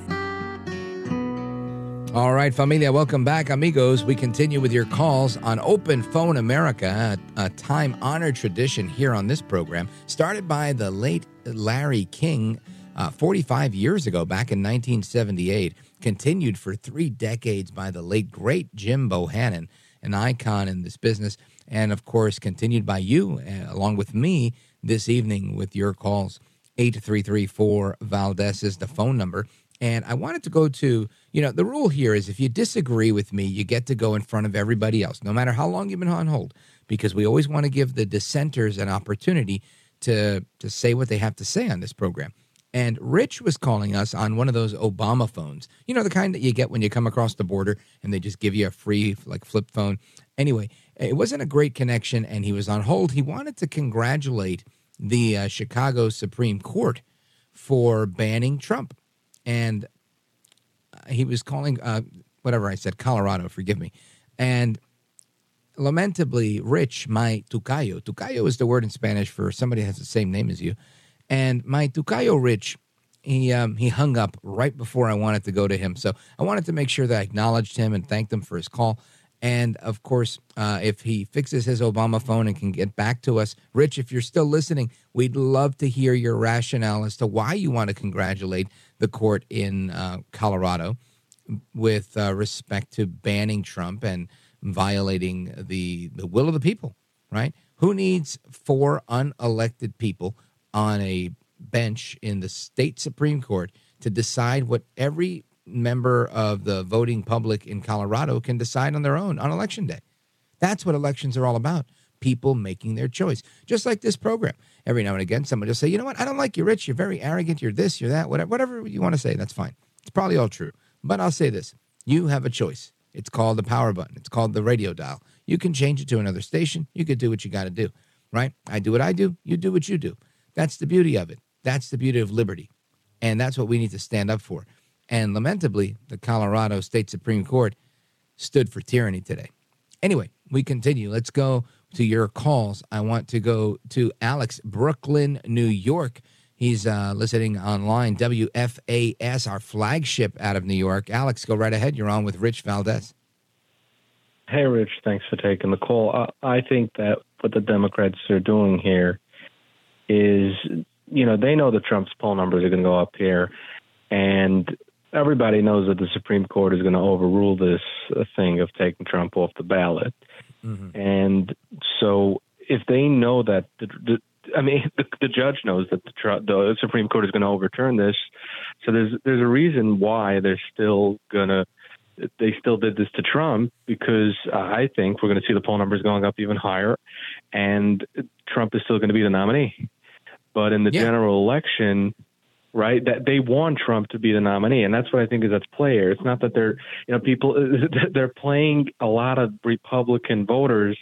All right, familia, welcome back, amigos. We continue with your calls on Open Phone America, a, time honored tradition here on this program, started by the late Larry King uh, 45 years ago, back in 1978, continued for three decades by the late, great Jim Bohannon, an icon in this business, and of course, continued by you, uh, along with me, this evening with your calls. 8334 Valdez is the phone number. And I wanted to go to, you know, the rule here is if you disagree with me, you get to go in front of everybody else, no matter how long you've been on hold, because we always want to give the dissenters an opportunity to to say what they have to say on this program. And Rich was calling us on one of those Obama phones. You know, the kind that you get when you come across the border and they just give you a free, like, flip phone. Anyway, it wasn't a great connection, and he was on hold. He wanted to congratulate the uh, Chicago Supreme Court for banning Trump. And he was calling, uh, whatever I said, Colorado, forgive me. And lamentably, Rich, my tucayo, tucayo is the word in Spanish for somebody has the same name as you. And my tucayo, Rich, he um, he hung up right before I wanted to go to him. So I wanted to make sure that I acknowledged him and thanked him for his call. And of course, uh, if he fixes his Obama phone and can get back to us, Rich, if you're still listening, we'd love to hear your rationale as to why you want to congratulate the court in uh, Colorado with uh, respect to banning Trump and violating the the will of the people. Right? Who needs four unelected people on a bench in the state supreme court to decide what every member of the voting public in Colorado can decide on their own on election day. That's what elections are all about. People making their choice. Just like this program. Every now and again, someone will say, you know what? I don't like you, Rich. You're very arrogant. You're this, you're that, whatever, whatever you want to say. That's fine. It's probably all true. But I'll say this you have a choice. It's called the power button, it's called the radio dial. You can change it to another station. You could do what you got to do, right? I do what I do. You do what you do. That's the beauty of it. That's the beauty of liberty. And that's what we need to stand up for. And lamentably, the Colorado State Supreme Court stood for tyranny today. Anyway, we continue. Let's go to your calls. I want to go to Alex, Brooklyn, New York. He's uh, listening online, WFAS, our flagship out of New York. Alex, go right ahead. You're on with Rich Valdez. Hey, Rich, thanks for taking the call. I, think that what the Democrats are doing here is, you know, they know the Trump's poll numbers are going to go up here, and everybody knows that the Supreme Court is going to overrule this uh, thing of taking Trump off the ballot. Mm-hmm. And so, if they know that the, the I mean, the, the judge knows that the, the Supreme Court is going to overturn this. So there's there's a reason why they're still gonna they still did this to Trump because uh, I think we're going to see the poll numbers going up even higher, and Trump is still going to be the nominee. But in the yeah. general election, right, that they want Trump to be the nominee, and that's what I think is at play here. It's not that they're you know people they're playing a lot of Republican voters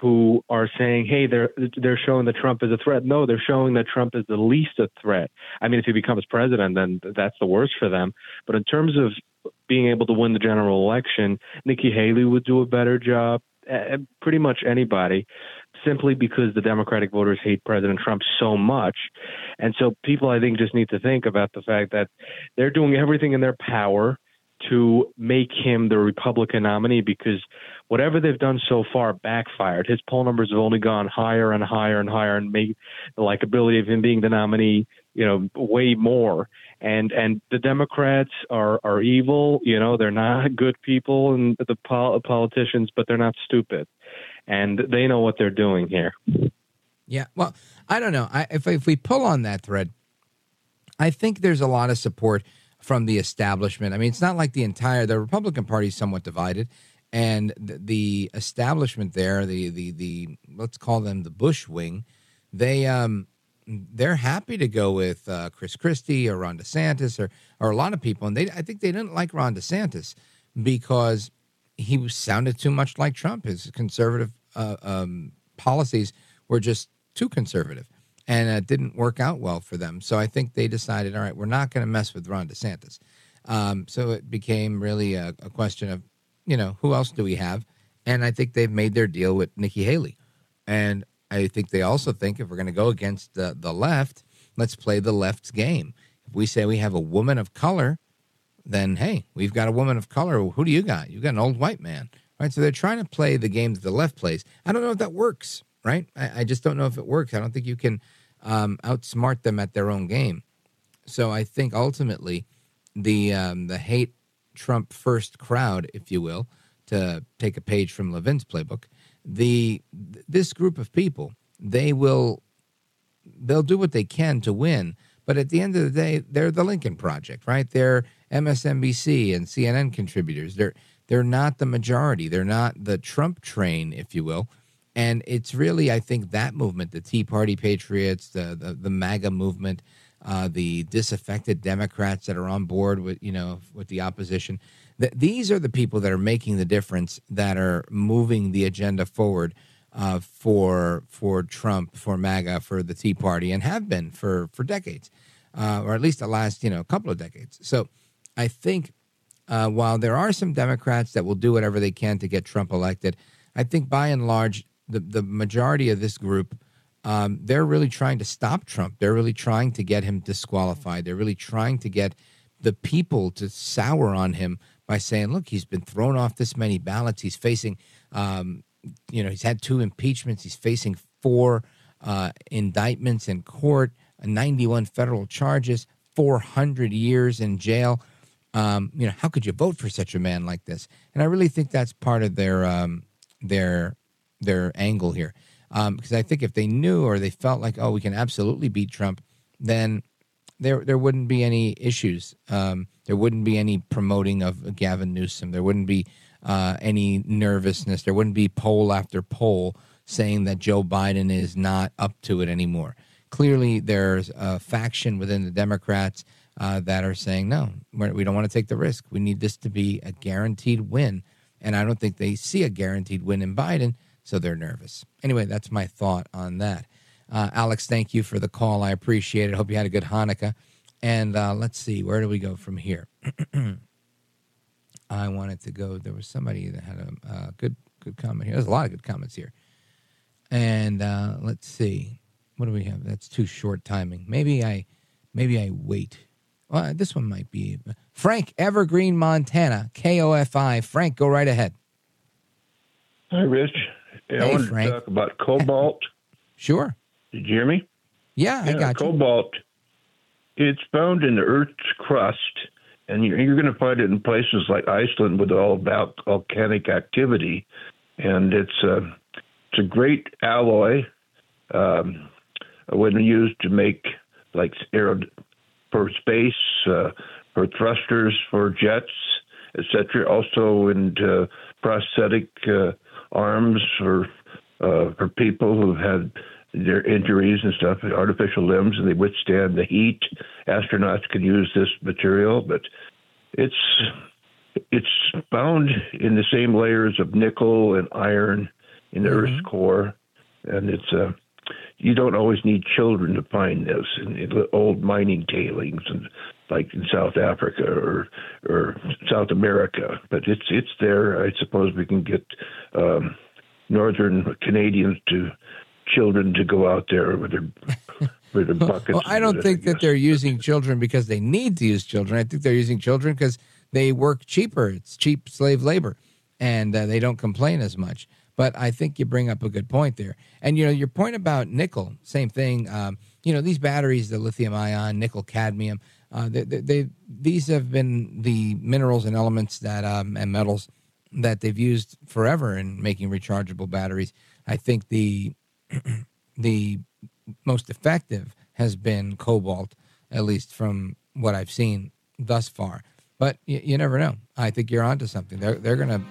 who are saying, "Hey, they're they're showing that Trump is a threat." No, they're showing that Trump is the least a threat. I mean, if he becomes president, then that's the worst for them. But in terms of being able to win the general election, Nikki Haley would do a better job. Eh, eh, pretty much anybody, simply because the Democratic voters hate President Trump so much. And so people, I think, just need to think about the fact that they're doing everything in their power to make him the Republican nominee because whatever they've done so far backfired. His poll numbers have only gone higher and higher and higher and made the likability of him being the nominee, you know, way more. And and the Democrats are are evil, you know, they're not good people and the pol- politicians, but they're not stupid. And they know what they're doing here. Yeah. Well, I don't know. I, if if we pull on that thread, I think there's a lot of support from the establishment. I mean, it's not like the entire the Republican Party is somewhat divided, and the, establishment there, the the the let's call them the Bush wing, they um they're happy to go with uh, Chris Christie or Ron DeSantis or or a lot of people, and they I think they didn't like Ron DeSantis because he sounded too much like Trump. His conservative uh, um, policies were just too conservative and it didn't work out well for them. So I think they decided, all right, we're not going to mess with Ron DeSantis. Um, so it became really a, a, question of, you know, who else do we have? And I think they've made their deal with Nikki Haley. And I think they also think if we're going to go against the, the left, let's play the left's game. If we say we have a woman of color, then hey, we've got a woman of color. Who do you got? You got an old white man, right? So they're trying to play the game that the left plays. I don't know if that works, right? I, I just don't know if it works. I don't think you can um, outsmart them at their own game. So I think ultimately the um, the hate Trump first crowd, if you will, to take a page from Levin's playbook, the this group of people they will they'll do what they can to win. But at the end of the day, they're the Lincoln Project, right? They're MSNBC and CNN contributors. They're they're not the majority. They're not the Trump train, if you will. And it's really, I think, that movement, the Tea Party Patriots, the the, the MAGA movement, uh, the disaffected Democrats that are on board with you know with the opposition. Th- these are the people that are making the difference, that are moving the agenda forward uh, for for Trump, for MAGA, for the Tea Party, and have been for for decades, uh, or at least the last you know couple of decades. So I think uh, while there are some Democrats that will do whatever they can to get Trump elected, I think by and large the the majority of this group. Um, they're really trying to stop Trump. They're really trying to get him disqualified. They're really trying to get the people to sour on him by saying, look, he's been thrown off this many ballots. He's facing, um, you know, he's had two impeachments. He's facing four uh, indictments in court, 91 federal charges, 400 years in jail. Um, you know, how could you vote for such a man like this? And I really think that's part of their um, their their angle here because um, I think if they knew or they felt like, oh, we can absolutely beat Trump, then there there wouldn't be any issues. Um, there wouldn't be any promoting of Gavin Newsom. There wouldn't be uh, any nervousness. There wouldn't be poll after poll saying that Joe Biden is not up to it anymore. Clearly, there's a faction within the Democrats uh, that are saying, no, we don't want to take the risk. We need this to be a guaranteed win. And I don't think they see a guaranteed win in Biden so they're nervous. Anyway, that's my thought on that. Uh, Alex, thank you for the call. I appreciate it. Hope you had a good Hanukkah. And uh, let's see, where do we go from here? I wanted to go. There was somebody that had a good good comment here. There's a lot of good comments here. And uh, let's see, what do we have? That's too short timing. Maybe I, maybe I wait. Well, this one might be Frank Evergreen, Montana, KOFI. Frank, go right ahead. Hi, Rich. Hey, I want Frank. to talk about cobalt. sure. Did you hear me? Yeah, I got you. cobalt. It's found in the Earth's crust, and you're, you're going to find it in places like Iceland with all about volcanic activity, and it's a it's a great alloy um, when used to make like aero for space, uh, for thrusters, for jets, etc. Also in uh, prosthetic uh, arms for uh, for people who've had their injuries and stuff, artificial limbs, and they withstand the heat. Astronauts can use this material, but it's it's found in the same layers of nickel and iron in the Earth's core, and it's uh, you don't always need children to find this in, in old mining tailings and like in South Africa or or South America, but it's it's there. I suppose we can get um, northern Canadians to children to go out there with their with their buckets. Well, I don't think that they're using children because they need to use children. I think they're using children because they work cheaper. It's cheap slave labor, and uh, they don't complain as much. But I think you bring up a good point there. And you know your point about nickel, same thing. Um, you know these batteries, the lithium ion, nickel, cadmium. Uh, they, they, they, these have been the minerals and elements that um, and metals that they've used forever in making rechargeable batteries. I think the the most effective has been cobalt, at least from what I've seen thus far. But you, you never know. I think you're onto something. They're they're going to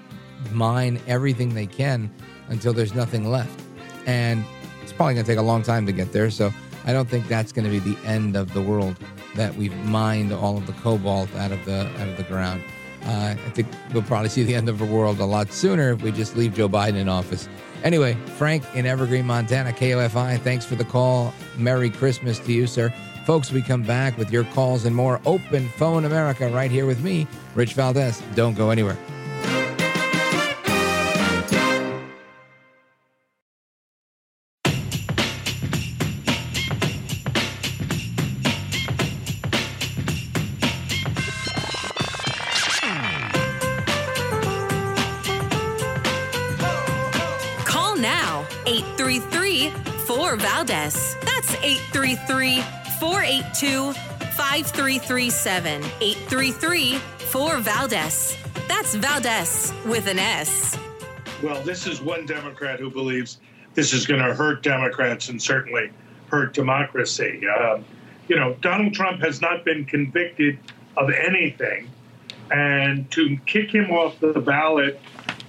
mine everything they can until there's nothing left, and it's probably going to take a long time to get there. So I don't think that's going to be the end of the world that we've mined all of the cobalt out of the out of the ground. Uh, I think we'll probably see the end of the world a lot sooner if we just leave Joe Biden in office. Anyway, Frank in Evergreen, Montana, KOFI, thanks for the call. Merry Christmas to you, sir. Folks, we come back with your calls and more Open Phone America right here with me, Rich Valdez. Don't go anywhere. 482 5337. 833 4 Valdez. That's Valdez with an S. Well, this is one Democrat who believes this is going to hurt Democrats and certainly hurt democracy. Um, you know, Donald Trump has not been convicted of anything, and to kick him off the ballot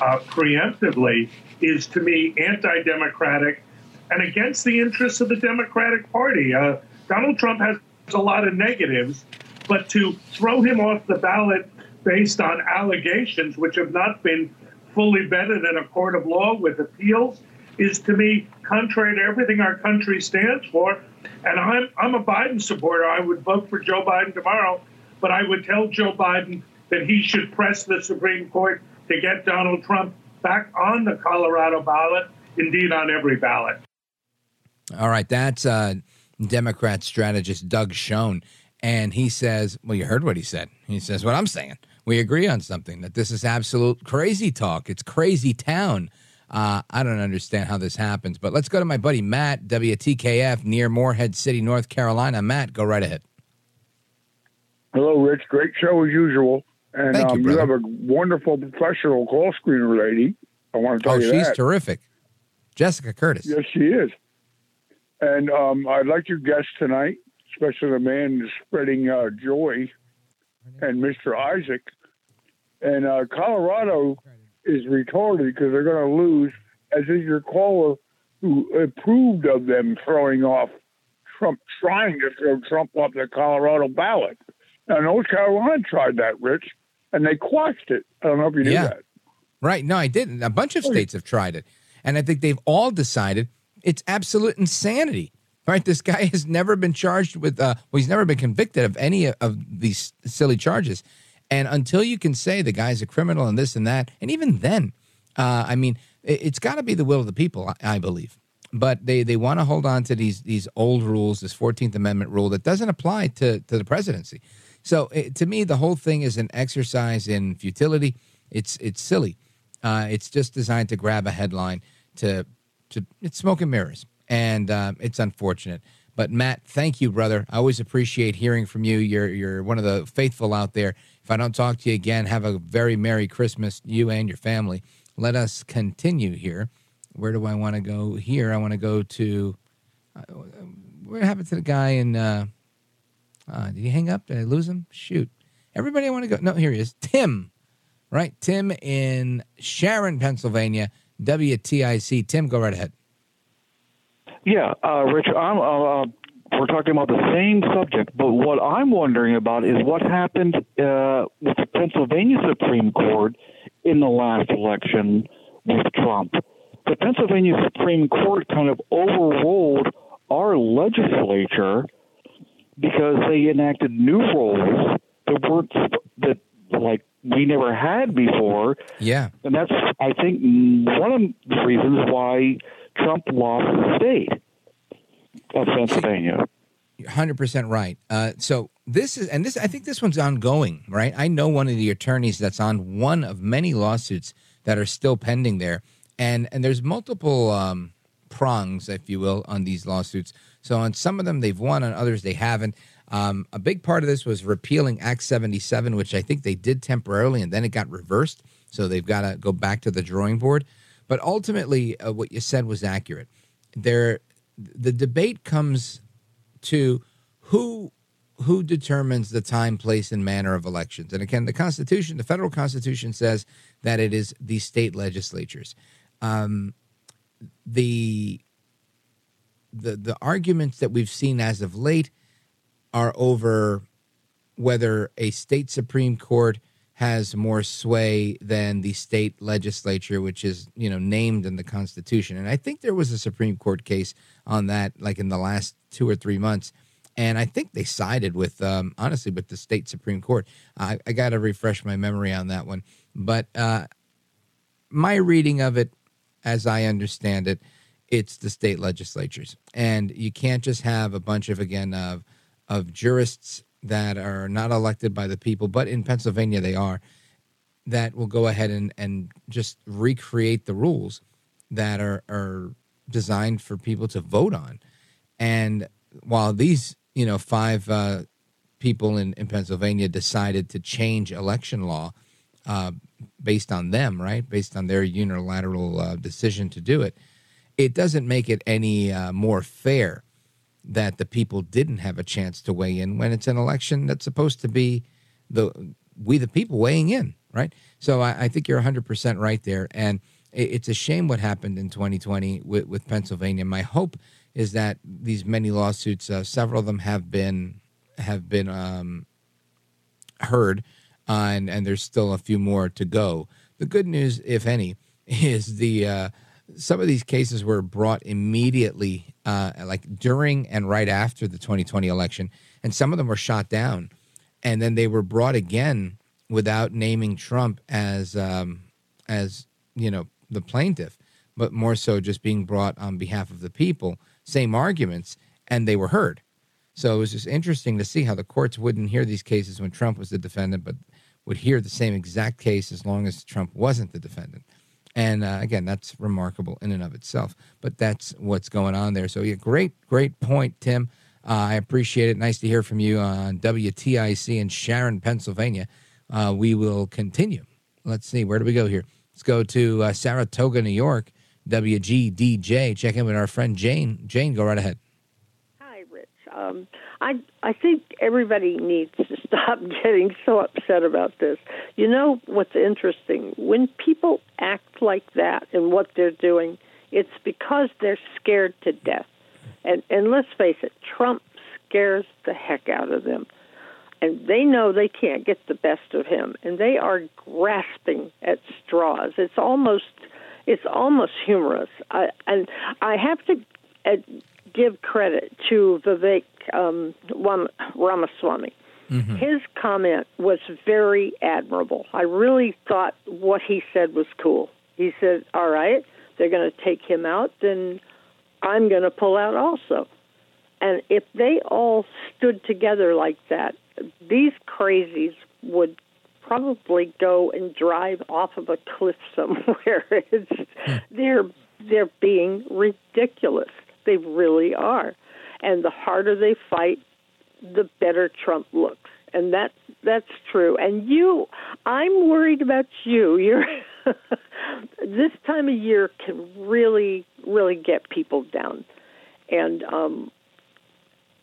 uh, preemptively is, to me, anti democratic and against the interests of the Democratic Party. Uh, Donald Trump has a lot of negatives, but to throw him off the ballot based on allegations which have not been fully vetted in a court of law with appeals is to me contrary to everything our country stands for. And I'm I'm a Biden supporter. I would vote for Joe Biden tomorrow, but I would tell Joe Biden that he should press the Supreme Court to get Donald Trump back on the Colorado ballot, indeed on every ballot. All right, that's uh, Democrat strategist Doug Schoen. And he says, well, you heard what he said. He says, what I'm saying. We agree on something that this is absolute crazy talk. It's crazy town. Uh, I don't understand how this happens, but let's go to my buddy Matt, WTKF, near Morehead City, North Carolina. Matt, go right ahead. Hello, Rich. Great show as usual. And Thank you, um, you, have a wonderful professional call screener lady. I want to tell Oh, you she's that. terrific. Jessica Curtis. Yes, she is. And um, I'd like your guest tonight, especially the man spreading uh, joy, and Mr. Isaac. And uh, Colorado is retarded because they're going to lose, as is your caller who approved of them throwing off Trump, trying to throw Trump off the Colorado ballot. Now, North Carolina tried that, Rich, and they quashed it. I don't know if you knew Yeah. that. Right. No, I didn't. A bunch of states have tried it. And I think they've all decided it's absolute insanity. Right? This guy has never been charged with, uh, well, he's never been convicted of any of these silly charges. And until you can say the guy's a criminal and this and that, and even then, uh, I mean, it, it's got to be the will of the people, I, I believe. But they, they want to hold on to these these old rules, this Fourteenth Amendment rule that doesn't apply to to the presidency. So it, to me, the whole thing is an exercise in futility. It's it's silly. Uh, it's just designed to grab a headline to to it's smoke and mirrors, and uh, it's unfortunate. But Matt, thank you, brother. I always appreciate hearing from you. You're you're one of the faithful out there. If I don't talk to you again, have a very merry Christmas, you and your family. Let us continue here. Where do I want to go here? I want to go to uh, what happened to the guy in? Uh, uh, did he hang up? Did I lose him? Shoot! Everybody, I want to go. No, here he is. Tim, right? Tim in Sharon, Pennsylvania. WTIC. Tim, go right ahead. Yeah, uh, Rich, I'm, uh, uh, we're talking about the same subject, but what I'm wondering about is what happened uh, with the Pennsylvania Supreme Court in the last election with Trump. The Pennsylvania Supreme Court kind of overruled our legislature because they enacted new rules that weren't that like we never had before. Yeah. And that's, I think, one of the reasons why Trump lost the state of Pennsylvania. Hundred percent right. Uh, so this is, and this, I think this one's ongoing, right? I know one of the attorneys that's on one of many lawsuits that are still pending there, and and there's multiple um, prongs, if you will, on these lawsuits. So on some of them they've won, on others they haven't. Um, a big part of this was repealing Act 77, which I think they did temporarily, and then it got reversed. So they've got to go back to the drawing board. But ultimately, uh, what you said was accurate. There, the debate comes to who who determines the time, place, and manner of elections. And again, the Constitution, the federal Constitution, says that it is the state legislatures. Um, the the the arguments that we've seen as of late are over whether a state supreme court has more sway than the state legislature, which is you know named in the Constitution. And I think there was a Supreme Court case on that, like in the last two or three months. And I think they sided with, um, honestly, with the state Supreme Court. I, I got to refresh my memory on that one. But uh, my reading of it, as I understand it, it's the state legislatures, and you can't just have a bunch of again of of jurists that are not elected by the people, but in Pennsylvania they are, that will go ahead and, and just recreate the rules that are, are designed for people to vote on. And while these, you know, five uh, people in, in Pennsylvania decided to change election law uh, based on them, right, based on their unilateral uh, decision to do it, it doesn't make it any uh, more fair that the people didn't have a chance to weigh in when it's an election that's supposed to be the we the people weighing in, right? So I, I think you're 100 percent right there, and it, it's a shame what happened in 2020 with, with Pennsylvania. My hope is that these many lawsuits, uh, several of them have been have been um, heard, uh, and and there's still a few more to go. The good news, if any, is the uh, some of these cases were brought immediately, uh, like during and right after the 2020 election, and some of them were shot down, and then they were brought again without naming Trump as um, as you know the plaintiff, but more so just being brought on behalf of the people. Same arguments, and they were heard. So it was just interesting to see how the courts wouldn't hear these cases when Trump was the defendant, but would hear the same exact case as long as Trump wasn't the defendant. And uh, again, that's remarkable in and of itself. But that's what's going on there. So, yeah, great, great point, Tim. Uh, I appreciate it. Nice to hear from you on WTIC in Sharon, Pennsylvania. Uh, we will continue. Let's see, where do we go here? Let's go to uh, Saratoga, New York, WGDJ. Check in with our friend Jane. Jane, go right ahead. Um, I I think everybody needs to stop getting so upset about this. You know what's interesting? When people act like that and what they're doing, it's because they're scared to death. And and let's face it, Trump scares the heck out of them. And they know they can't get the best of him, and they are grasping at straws. It's almost it's almost humorous. I, and I have to give credit to Vivek um, Ramaswamy. Mm-hmm. His comment was very admirable. I really thought what he said was cool. He said, "All right, they're going to take him out, then I'm going to pull out also." And if they all stood together like that, these crazies would probably go and drive off of a cliff somewhere. it's, they're they're being ridiculous. They really are. And the harder they fight, the better Trump looks. And that that's true. And you I'm worried about you. You're this time of year can really, really get people down. And um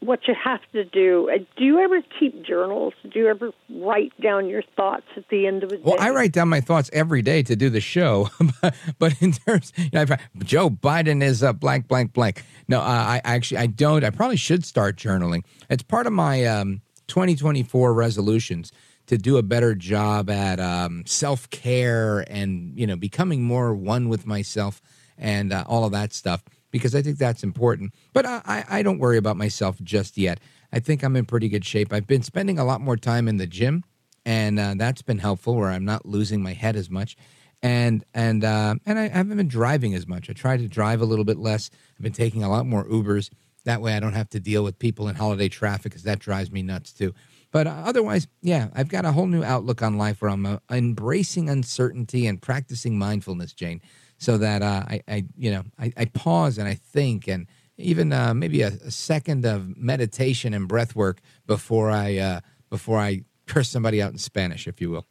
what you have to do. Uh, do you ever keep journals? Do you ever write down your thoughts at the end of the day? Well, I write down my thoughts every day to do the show. but in terms, you know, Joe Biden is a blank, blank, blank. No, uh, I actually I don't. I probably should start journaling. It's part of my um, 2024 resolutions to do a better job at um, self care and you know becoming more one with myself and uh, all of that stuff because I think that's important. But I, I don't worry about myself just yet. I think I'm in pretty good shape. I've been spending a lot more time in the gym, and uh, that's been helpful where I'm not losing my head as much. And and uh, and I haven't been driving as much. I try to drive a little bit less. I've been taking a lot more Ubers. That way, I don't have to deal with people in holiday traffic because that drives me nuts too. But uh, otherwise, yeah, I've got a whole new outlook on life where I'm uh, embracing uncertainty and practicing mindfulness, Jane so that uh, I, I, you know, I, I, pause and I think, and even uh, maybe a, a, second of meditation and breath work before I uh, before I curse somebody out in Spanish, if you will.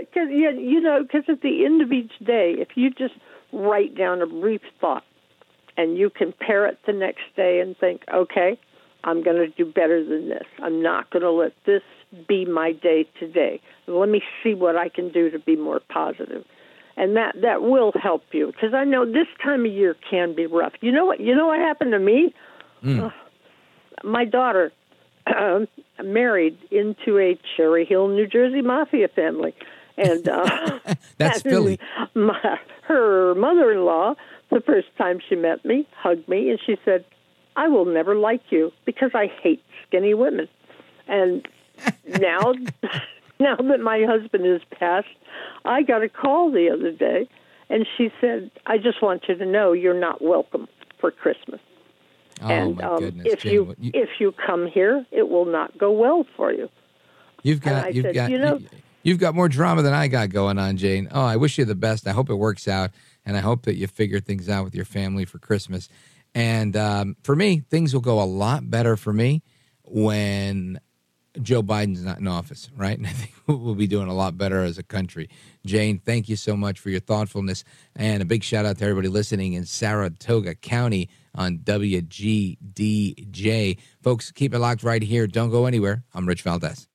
Because yeah, you know, because at the end of each day, if you just write down a brief thought and you compare it the next day and think, okay, I'm going to do better than this. I'm not going to let this be my day today. Let me see what I can do to be more positive and that that will help you because I know this time of year can be rough. You know what? You know what happened to me? Mm. Uh, my daughter uh, married into a Cherry Hill, New Jersey mafia family, and uh, that's Philly. My, her mother-in-law, the first time she met me, hugged me, and she said, "I will never like you because I hate skinny women." And now now that my husband has passed, I got a call the other day, and she said, "I just want you to know you're not welcome for Christmas." Oh, and my um, goodness, if Jane, you, you- if you come here, it will not go well for you. You've got you've said, got you know- you've got more drama than I got going on, Jane. Oh, I wish you the best. I hope it works out, and I hope that you figure things out with your family for Christmas. And um, for me, things will go a lot better for me when Joe Biden's not in office, right? And I think we'll be doing a lot better as a country. Jane, thank you so much for your thoughtfulness. And a big shout out to everybody listening in Saratoga County on WGDJ. Folks, keep it locked right here. Don't go anywhere. I'm Rich Valdez.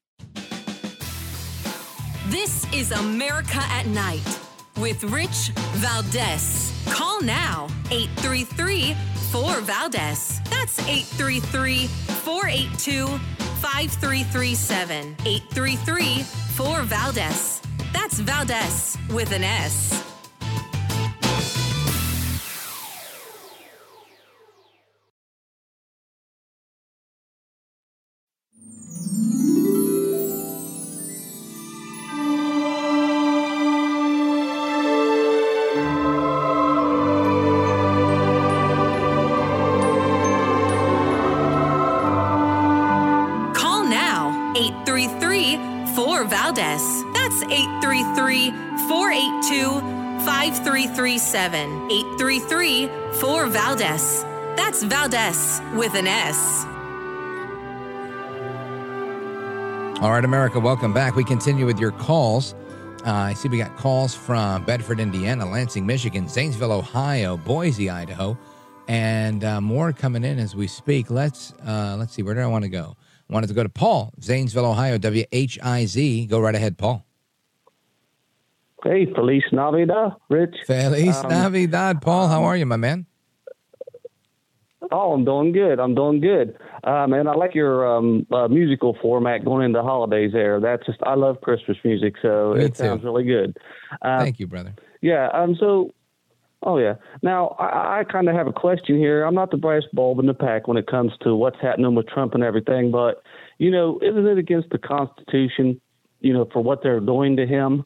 This is America at Night with Rich Valdez. Call now 833 4 Valdez. That's That's 833 482 5337. 833 4 Valdez. That's Valdez with an S. 5337. 833 4 Valdez. That's Valdez with an S. All right, America, welcome back. We continue with your calls. Uh, I see we got calls from Bedford, Indiana, Lansing, Michigan, Zanesville, Ohio, Boise, Idaho, and uh, more coming in as we speak. Let's uh, let's see. Where did I want to go? I wanted to go to Paul, Zanesville, Ohio, WHIZ. Go right ahead, Paul. Hey, Feliz Navidad, Rich. Feliz Um, Navidad, Paul. How are you, my man? Oh, I'm doing good. I'm doing good. Uh, man, I like your um, uh, musical format going into holidays there. That's just, I love Christmas music, so Me it too. sounds really good. Uh, Thank you, brother. Yeah. Um. So, oh yeah. Now I, I kind of have a question here. I'm not the brightest bulb in the pack when it comes to what's happening with Trump and everything, but you know, isn't it against the Constitution? You know, for what they're doing to him.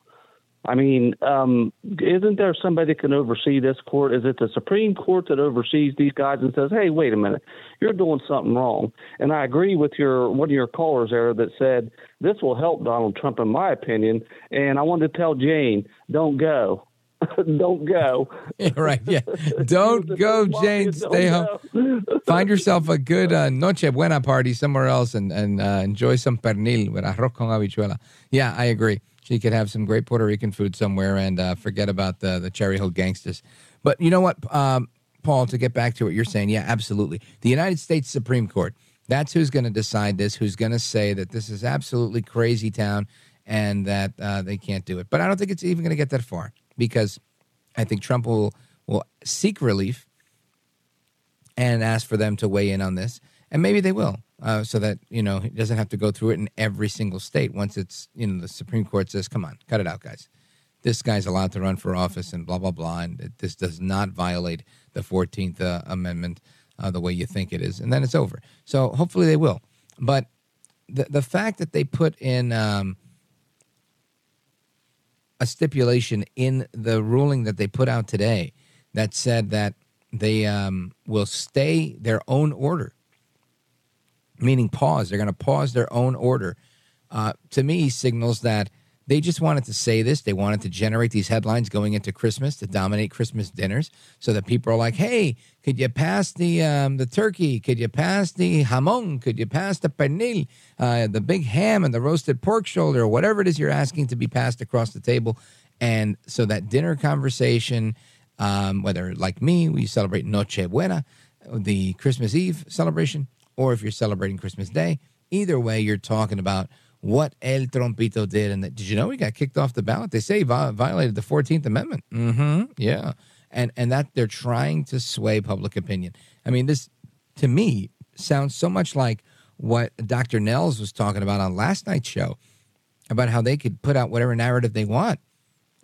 I mean, um, isn't there somebody that can oversee this court? Is it the Supreme Court that oversees these guys and says, "Hey, wait a minute, you're doing something wrong"? And I agree with your one of your callers there that said this will help Donald Trump, in my opinion. And I wanted to tell Jane, don't go, don't go. Right. Yeah. Don't go, Jane. Stay home. Find yourself a good uh, Noche Buena party somewhere else and, and uh, enjoy some pernil with arroz con habichuela. Yeah, I agree. She could have some great Puerto Rican food somewhere and uh, forget about the, the Cherry Hill gangsters. But you know what, um, Paul, to get back to what you're saying, yeah, absolutely. The United States Supreme Court, that's who's going to decide this, who's going to say that this is absolutely crazy town and that uh, they can't do it. But I don't think it's even going to get that far because I think Trump will will seek relief and ask for them to weigh in on this, and maybe they will, uh, so that you know he doesn't have to go through it in every single state. Once it's you know the Supreme Court says, "Come on, cut it out, guys. This guy's allowed to run for office," and blah blah blah, and this does not violate the Fourteenth uh, Amendment uh, the way you think it is, and then it's over. So hopefully they will, but the the fact that they put in. Um, a stipulation in the ruling that they put out today that said that they um, will stay their own order, meaning pause. They're going to pause their own order. Uh, to me, signals that they just wanted to say this. They wanted to generate these headlines going into Christmas to dominate Christmas dinners, so that people are like, "Hey, could you pass the um, the turkey? Could you pass the jamon? Could you pass the pernil, uh, the big ham and the roasted pork shoulder, or whatever it is you're asking to be passed across the table?" And so that dinner conversation, um, whether like me, we celebrate Noche Buena, the Christmas Eve celebration, or if you're celebrating Christmas Day, either way, you're talking about what El Trompito did. And that, did you know he got kicked off the ballot? They say he violated the 14th Amendment. Mm-hmm. Yeah. And, and that they're trying to sway public opinion. I mean, this, to me, sounds so much like what Dr. Nehls was talking about on last night's show about how they could put out whatever narrative they want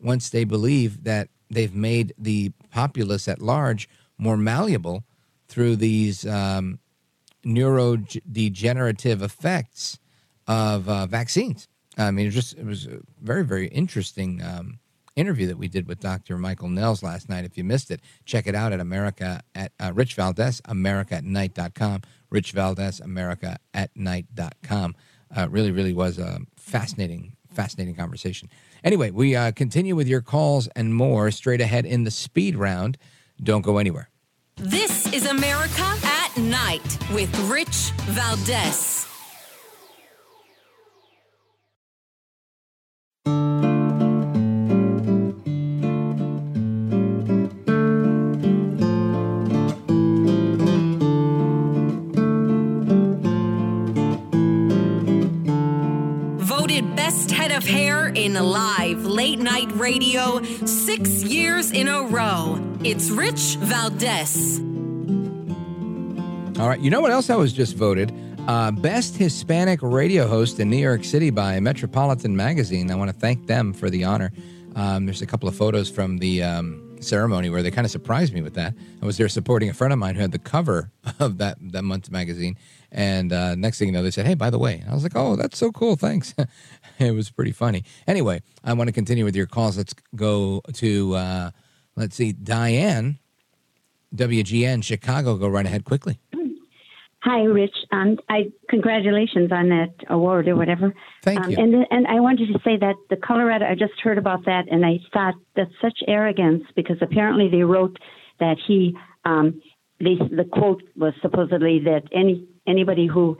once they believe that they've made the populace at large more malleable through these um, neurodegenerative effects of uh, vaccines. I mean, it just it was a very very interesting um, interview that we did with Dr. Michael Nehls last night. If you missed it, check it out at America at uh, Rich Valdez, America at night.com, Rich Valdez, America at night.com. Uh, really, really was a fascinating, fascinating conversation. Anyway, we uh, continue with your calls and more straight ahead in the speed round. Don't go anywhere. This is America at Night with Rich Valdez. Voted best head of hair in live late night radio six years in a row. It's Rich Valdez. All right. You know what else I was just voted? Uh, best Hispanic radio host in New York City by Metropolitan Magazine. I want to thank them for the honor. Um, there's a couple of photos from the um, ceremony where they kind of surprised me with that. I was there supporting a friend of mine who had the cover of that that month's magazine, and uh, next thing you know, they said, "Hey, by the way," I was like, "Oh, that's so cool, thanks." it was pretty funny. Anyway, I want to continue with your calls. Let's go to uh, let's see, Diane, WGN Chicago. Go right ahead quickly. Hi, Rich. Um, I congratulations on that award or whatever. Thank um, you. And and I wanted to say that the Colorado. I just heard about that, and I thought that's such arrogance because apparently they wrote that he. Um, they, the quote was supposedly that any anybody who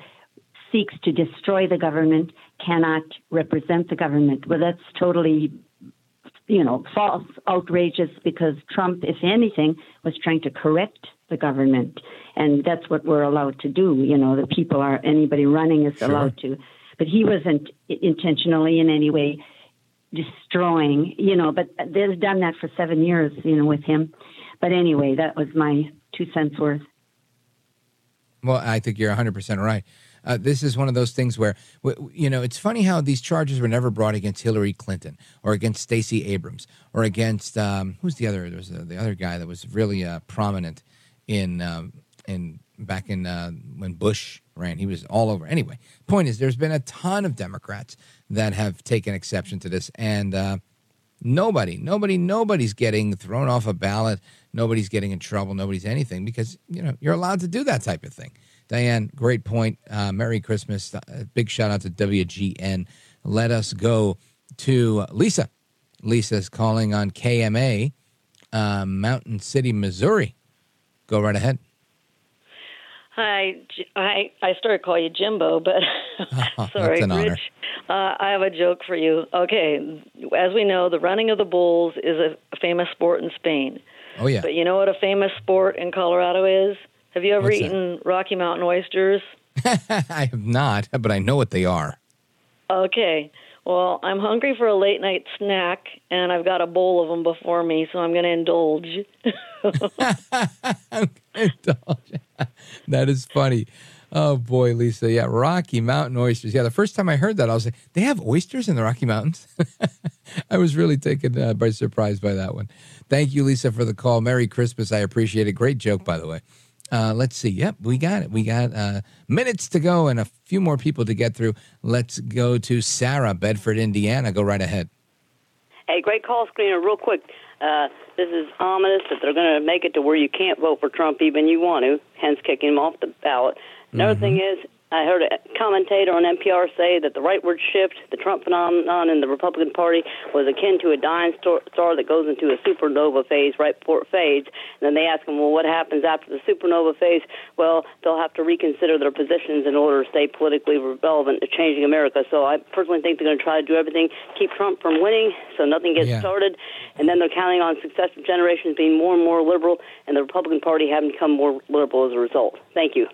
seeks to destroy the government cannot represent the government. Well, that's totally you know, false, outrageous, because Trump, if anything, was trying to correct the government. And that's what we're allowed to do. You know, the people are, anybody running is Sure. allowed to. But he wasn't intentionally in any way destroying, you know, but they've done that for seven years, you know, with him. But anyway, that was my two cents worth. Well, I think you're 100% right. Uh, this is one of those things where, you know, it's funny how these charges were never brought against Hillary Clinton or against Stacey Abrams or against, um, who's the other? There was uh, the other guy that was really uh, prominent in, um, in back in uh, when Bush ran. He was all over. Anyway, point is, there's been a ton of Democrats that have taken exception to this. And, uh, Nobody, nobody, nobody's getting thrown off a ballot. Nobody's getting in trouble. Nobody's anything because you know you're allowed to do that type of thing. Diane, great point. Uh, Merry Christmas. Uh, big shout out to WGN. Let us go to Lisa. Lisa's calling on KMA, uh, Mountain City, Missouri. Go right ahead. Hi, I I started calling you Jimbo, but sorry, an honor. Rich. Uh, I have a joke for you. Okay, as we know, the running of the bulls is a famous sport in Spain. Oh yeah. But you know what a famous sport in Colorado is? Have you ever What's that? eaten Rocky Mountain oysters? I have not, but I know what they are. Okay. Well, I'm hungry for a late night snack, and I've got a bowl of them before me, so I'm going to indulge. indulge. that is funny. Oh boy, Lisa. Yeah, Rocky Mountain oysters. Yeah, the first time I heard that, I was like, they have oysters in the Rocky Mountains. I was really taken uh, by surprise by that one. Thank you, Lisa, for the call. Merry Christmas. I appreciate it. Great joke, by the way. Uh, let's see. Yep, we got it. We got uh, minutes to go and a few more people to get through. Let's go to Sarah, Bedford, Indiana. Go right ahead. Hey, great call screener. Real quick, uh, this is ominous that they're going to make it to where you can't vote for Trump even you want to, hence kicking him off the ballot. Another thing is, I heard a commentator on NPR say that the rightward shift, the Trump phenomenon in the Republican Party, was akin to a dying star, that goes into a supernova phase right before it fades. And then they ask him, well, what happens after the supernova phase? Well, they'll have to reconsider their positions in order to stay politically relevant to changing America. So I personally think they're going to try to do everything, keep Trump from winning, so nothing gets Yeah. started. And then they're counting on successive generations being more and more liberal, and the Republican Party having become more liberal as a result. Thank you.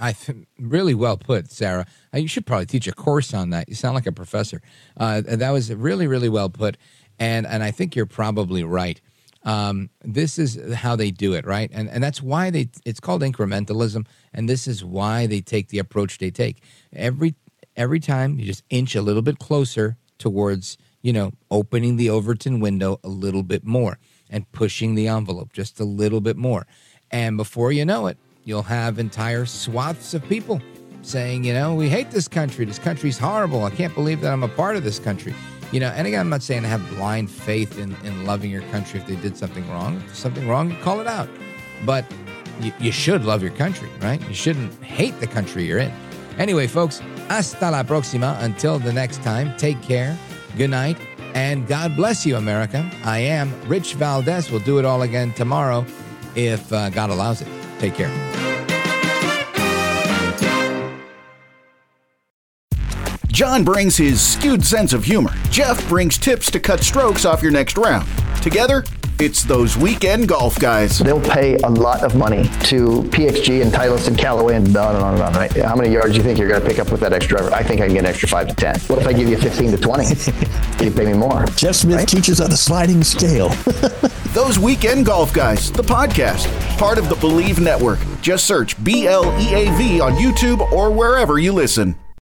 I th- really well put, Sarah. Uh, you should probably teach a course on that. You sound like a professor. Uh, that was really, really well put, and and I think you're probably right. Um, this is how they do it, right? And and that's why they. It's called incrementalism, and this is why they take the approach they take. Every every time you just inch a little bit closer towards, you know, opening the Overton window a little bit more and pushing the envelope just a little bit more, and before you know it you'll have entire swaths of people saying, you know, we hate this country. This country's horrible. I can't believe that I'm a part of this country. You know, and again, I'm not saying I have blind faith in, in loving your country if they did something wrong. If something wrong, call it out. But you, you should love your country, right? You shouldn't hate the country you're in. Anyway, folks, hasta la próxima. Until the next time, take care, good night, and God bless you, America. I am Rich Valdez. We'll do it all again tomorrow if uh, God allows it. Take care. John brings his skewed sense of humor. Jeff brings tips to cut strokes off your next round. Together, it's those weekend golf guys. They'll pay a lot of money to PXG and Titleist and Callaway and on and on and on, right? How many yards do you think you're going to pick up with that extra driver? I think I can get an extra 5 to 10. What if I give you 15 to 20? you pay me more. Jeff Smith teaches on a sliding scale. Those weekend golf guys, the podcast, part of the Believe Network. Just search B L E A V on YouTube or wherever you listen.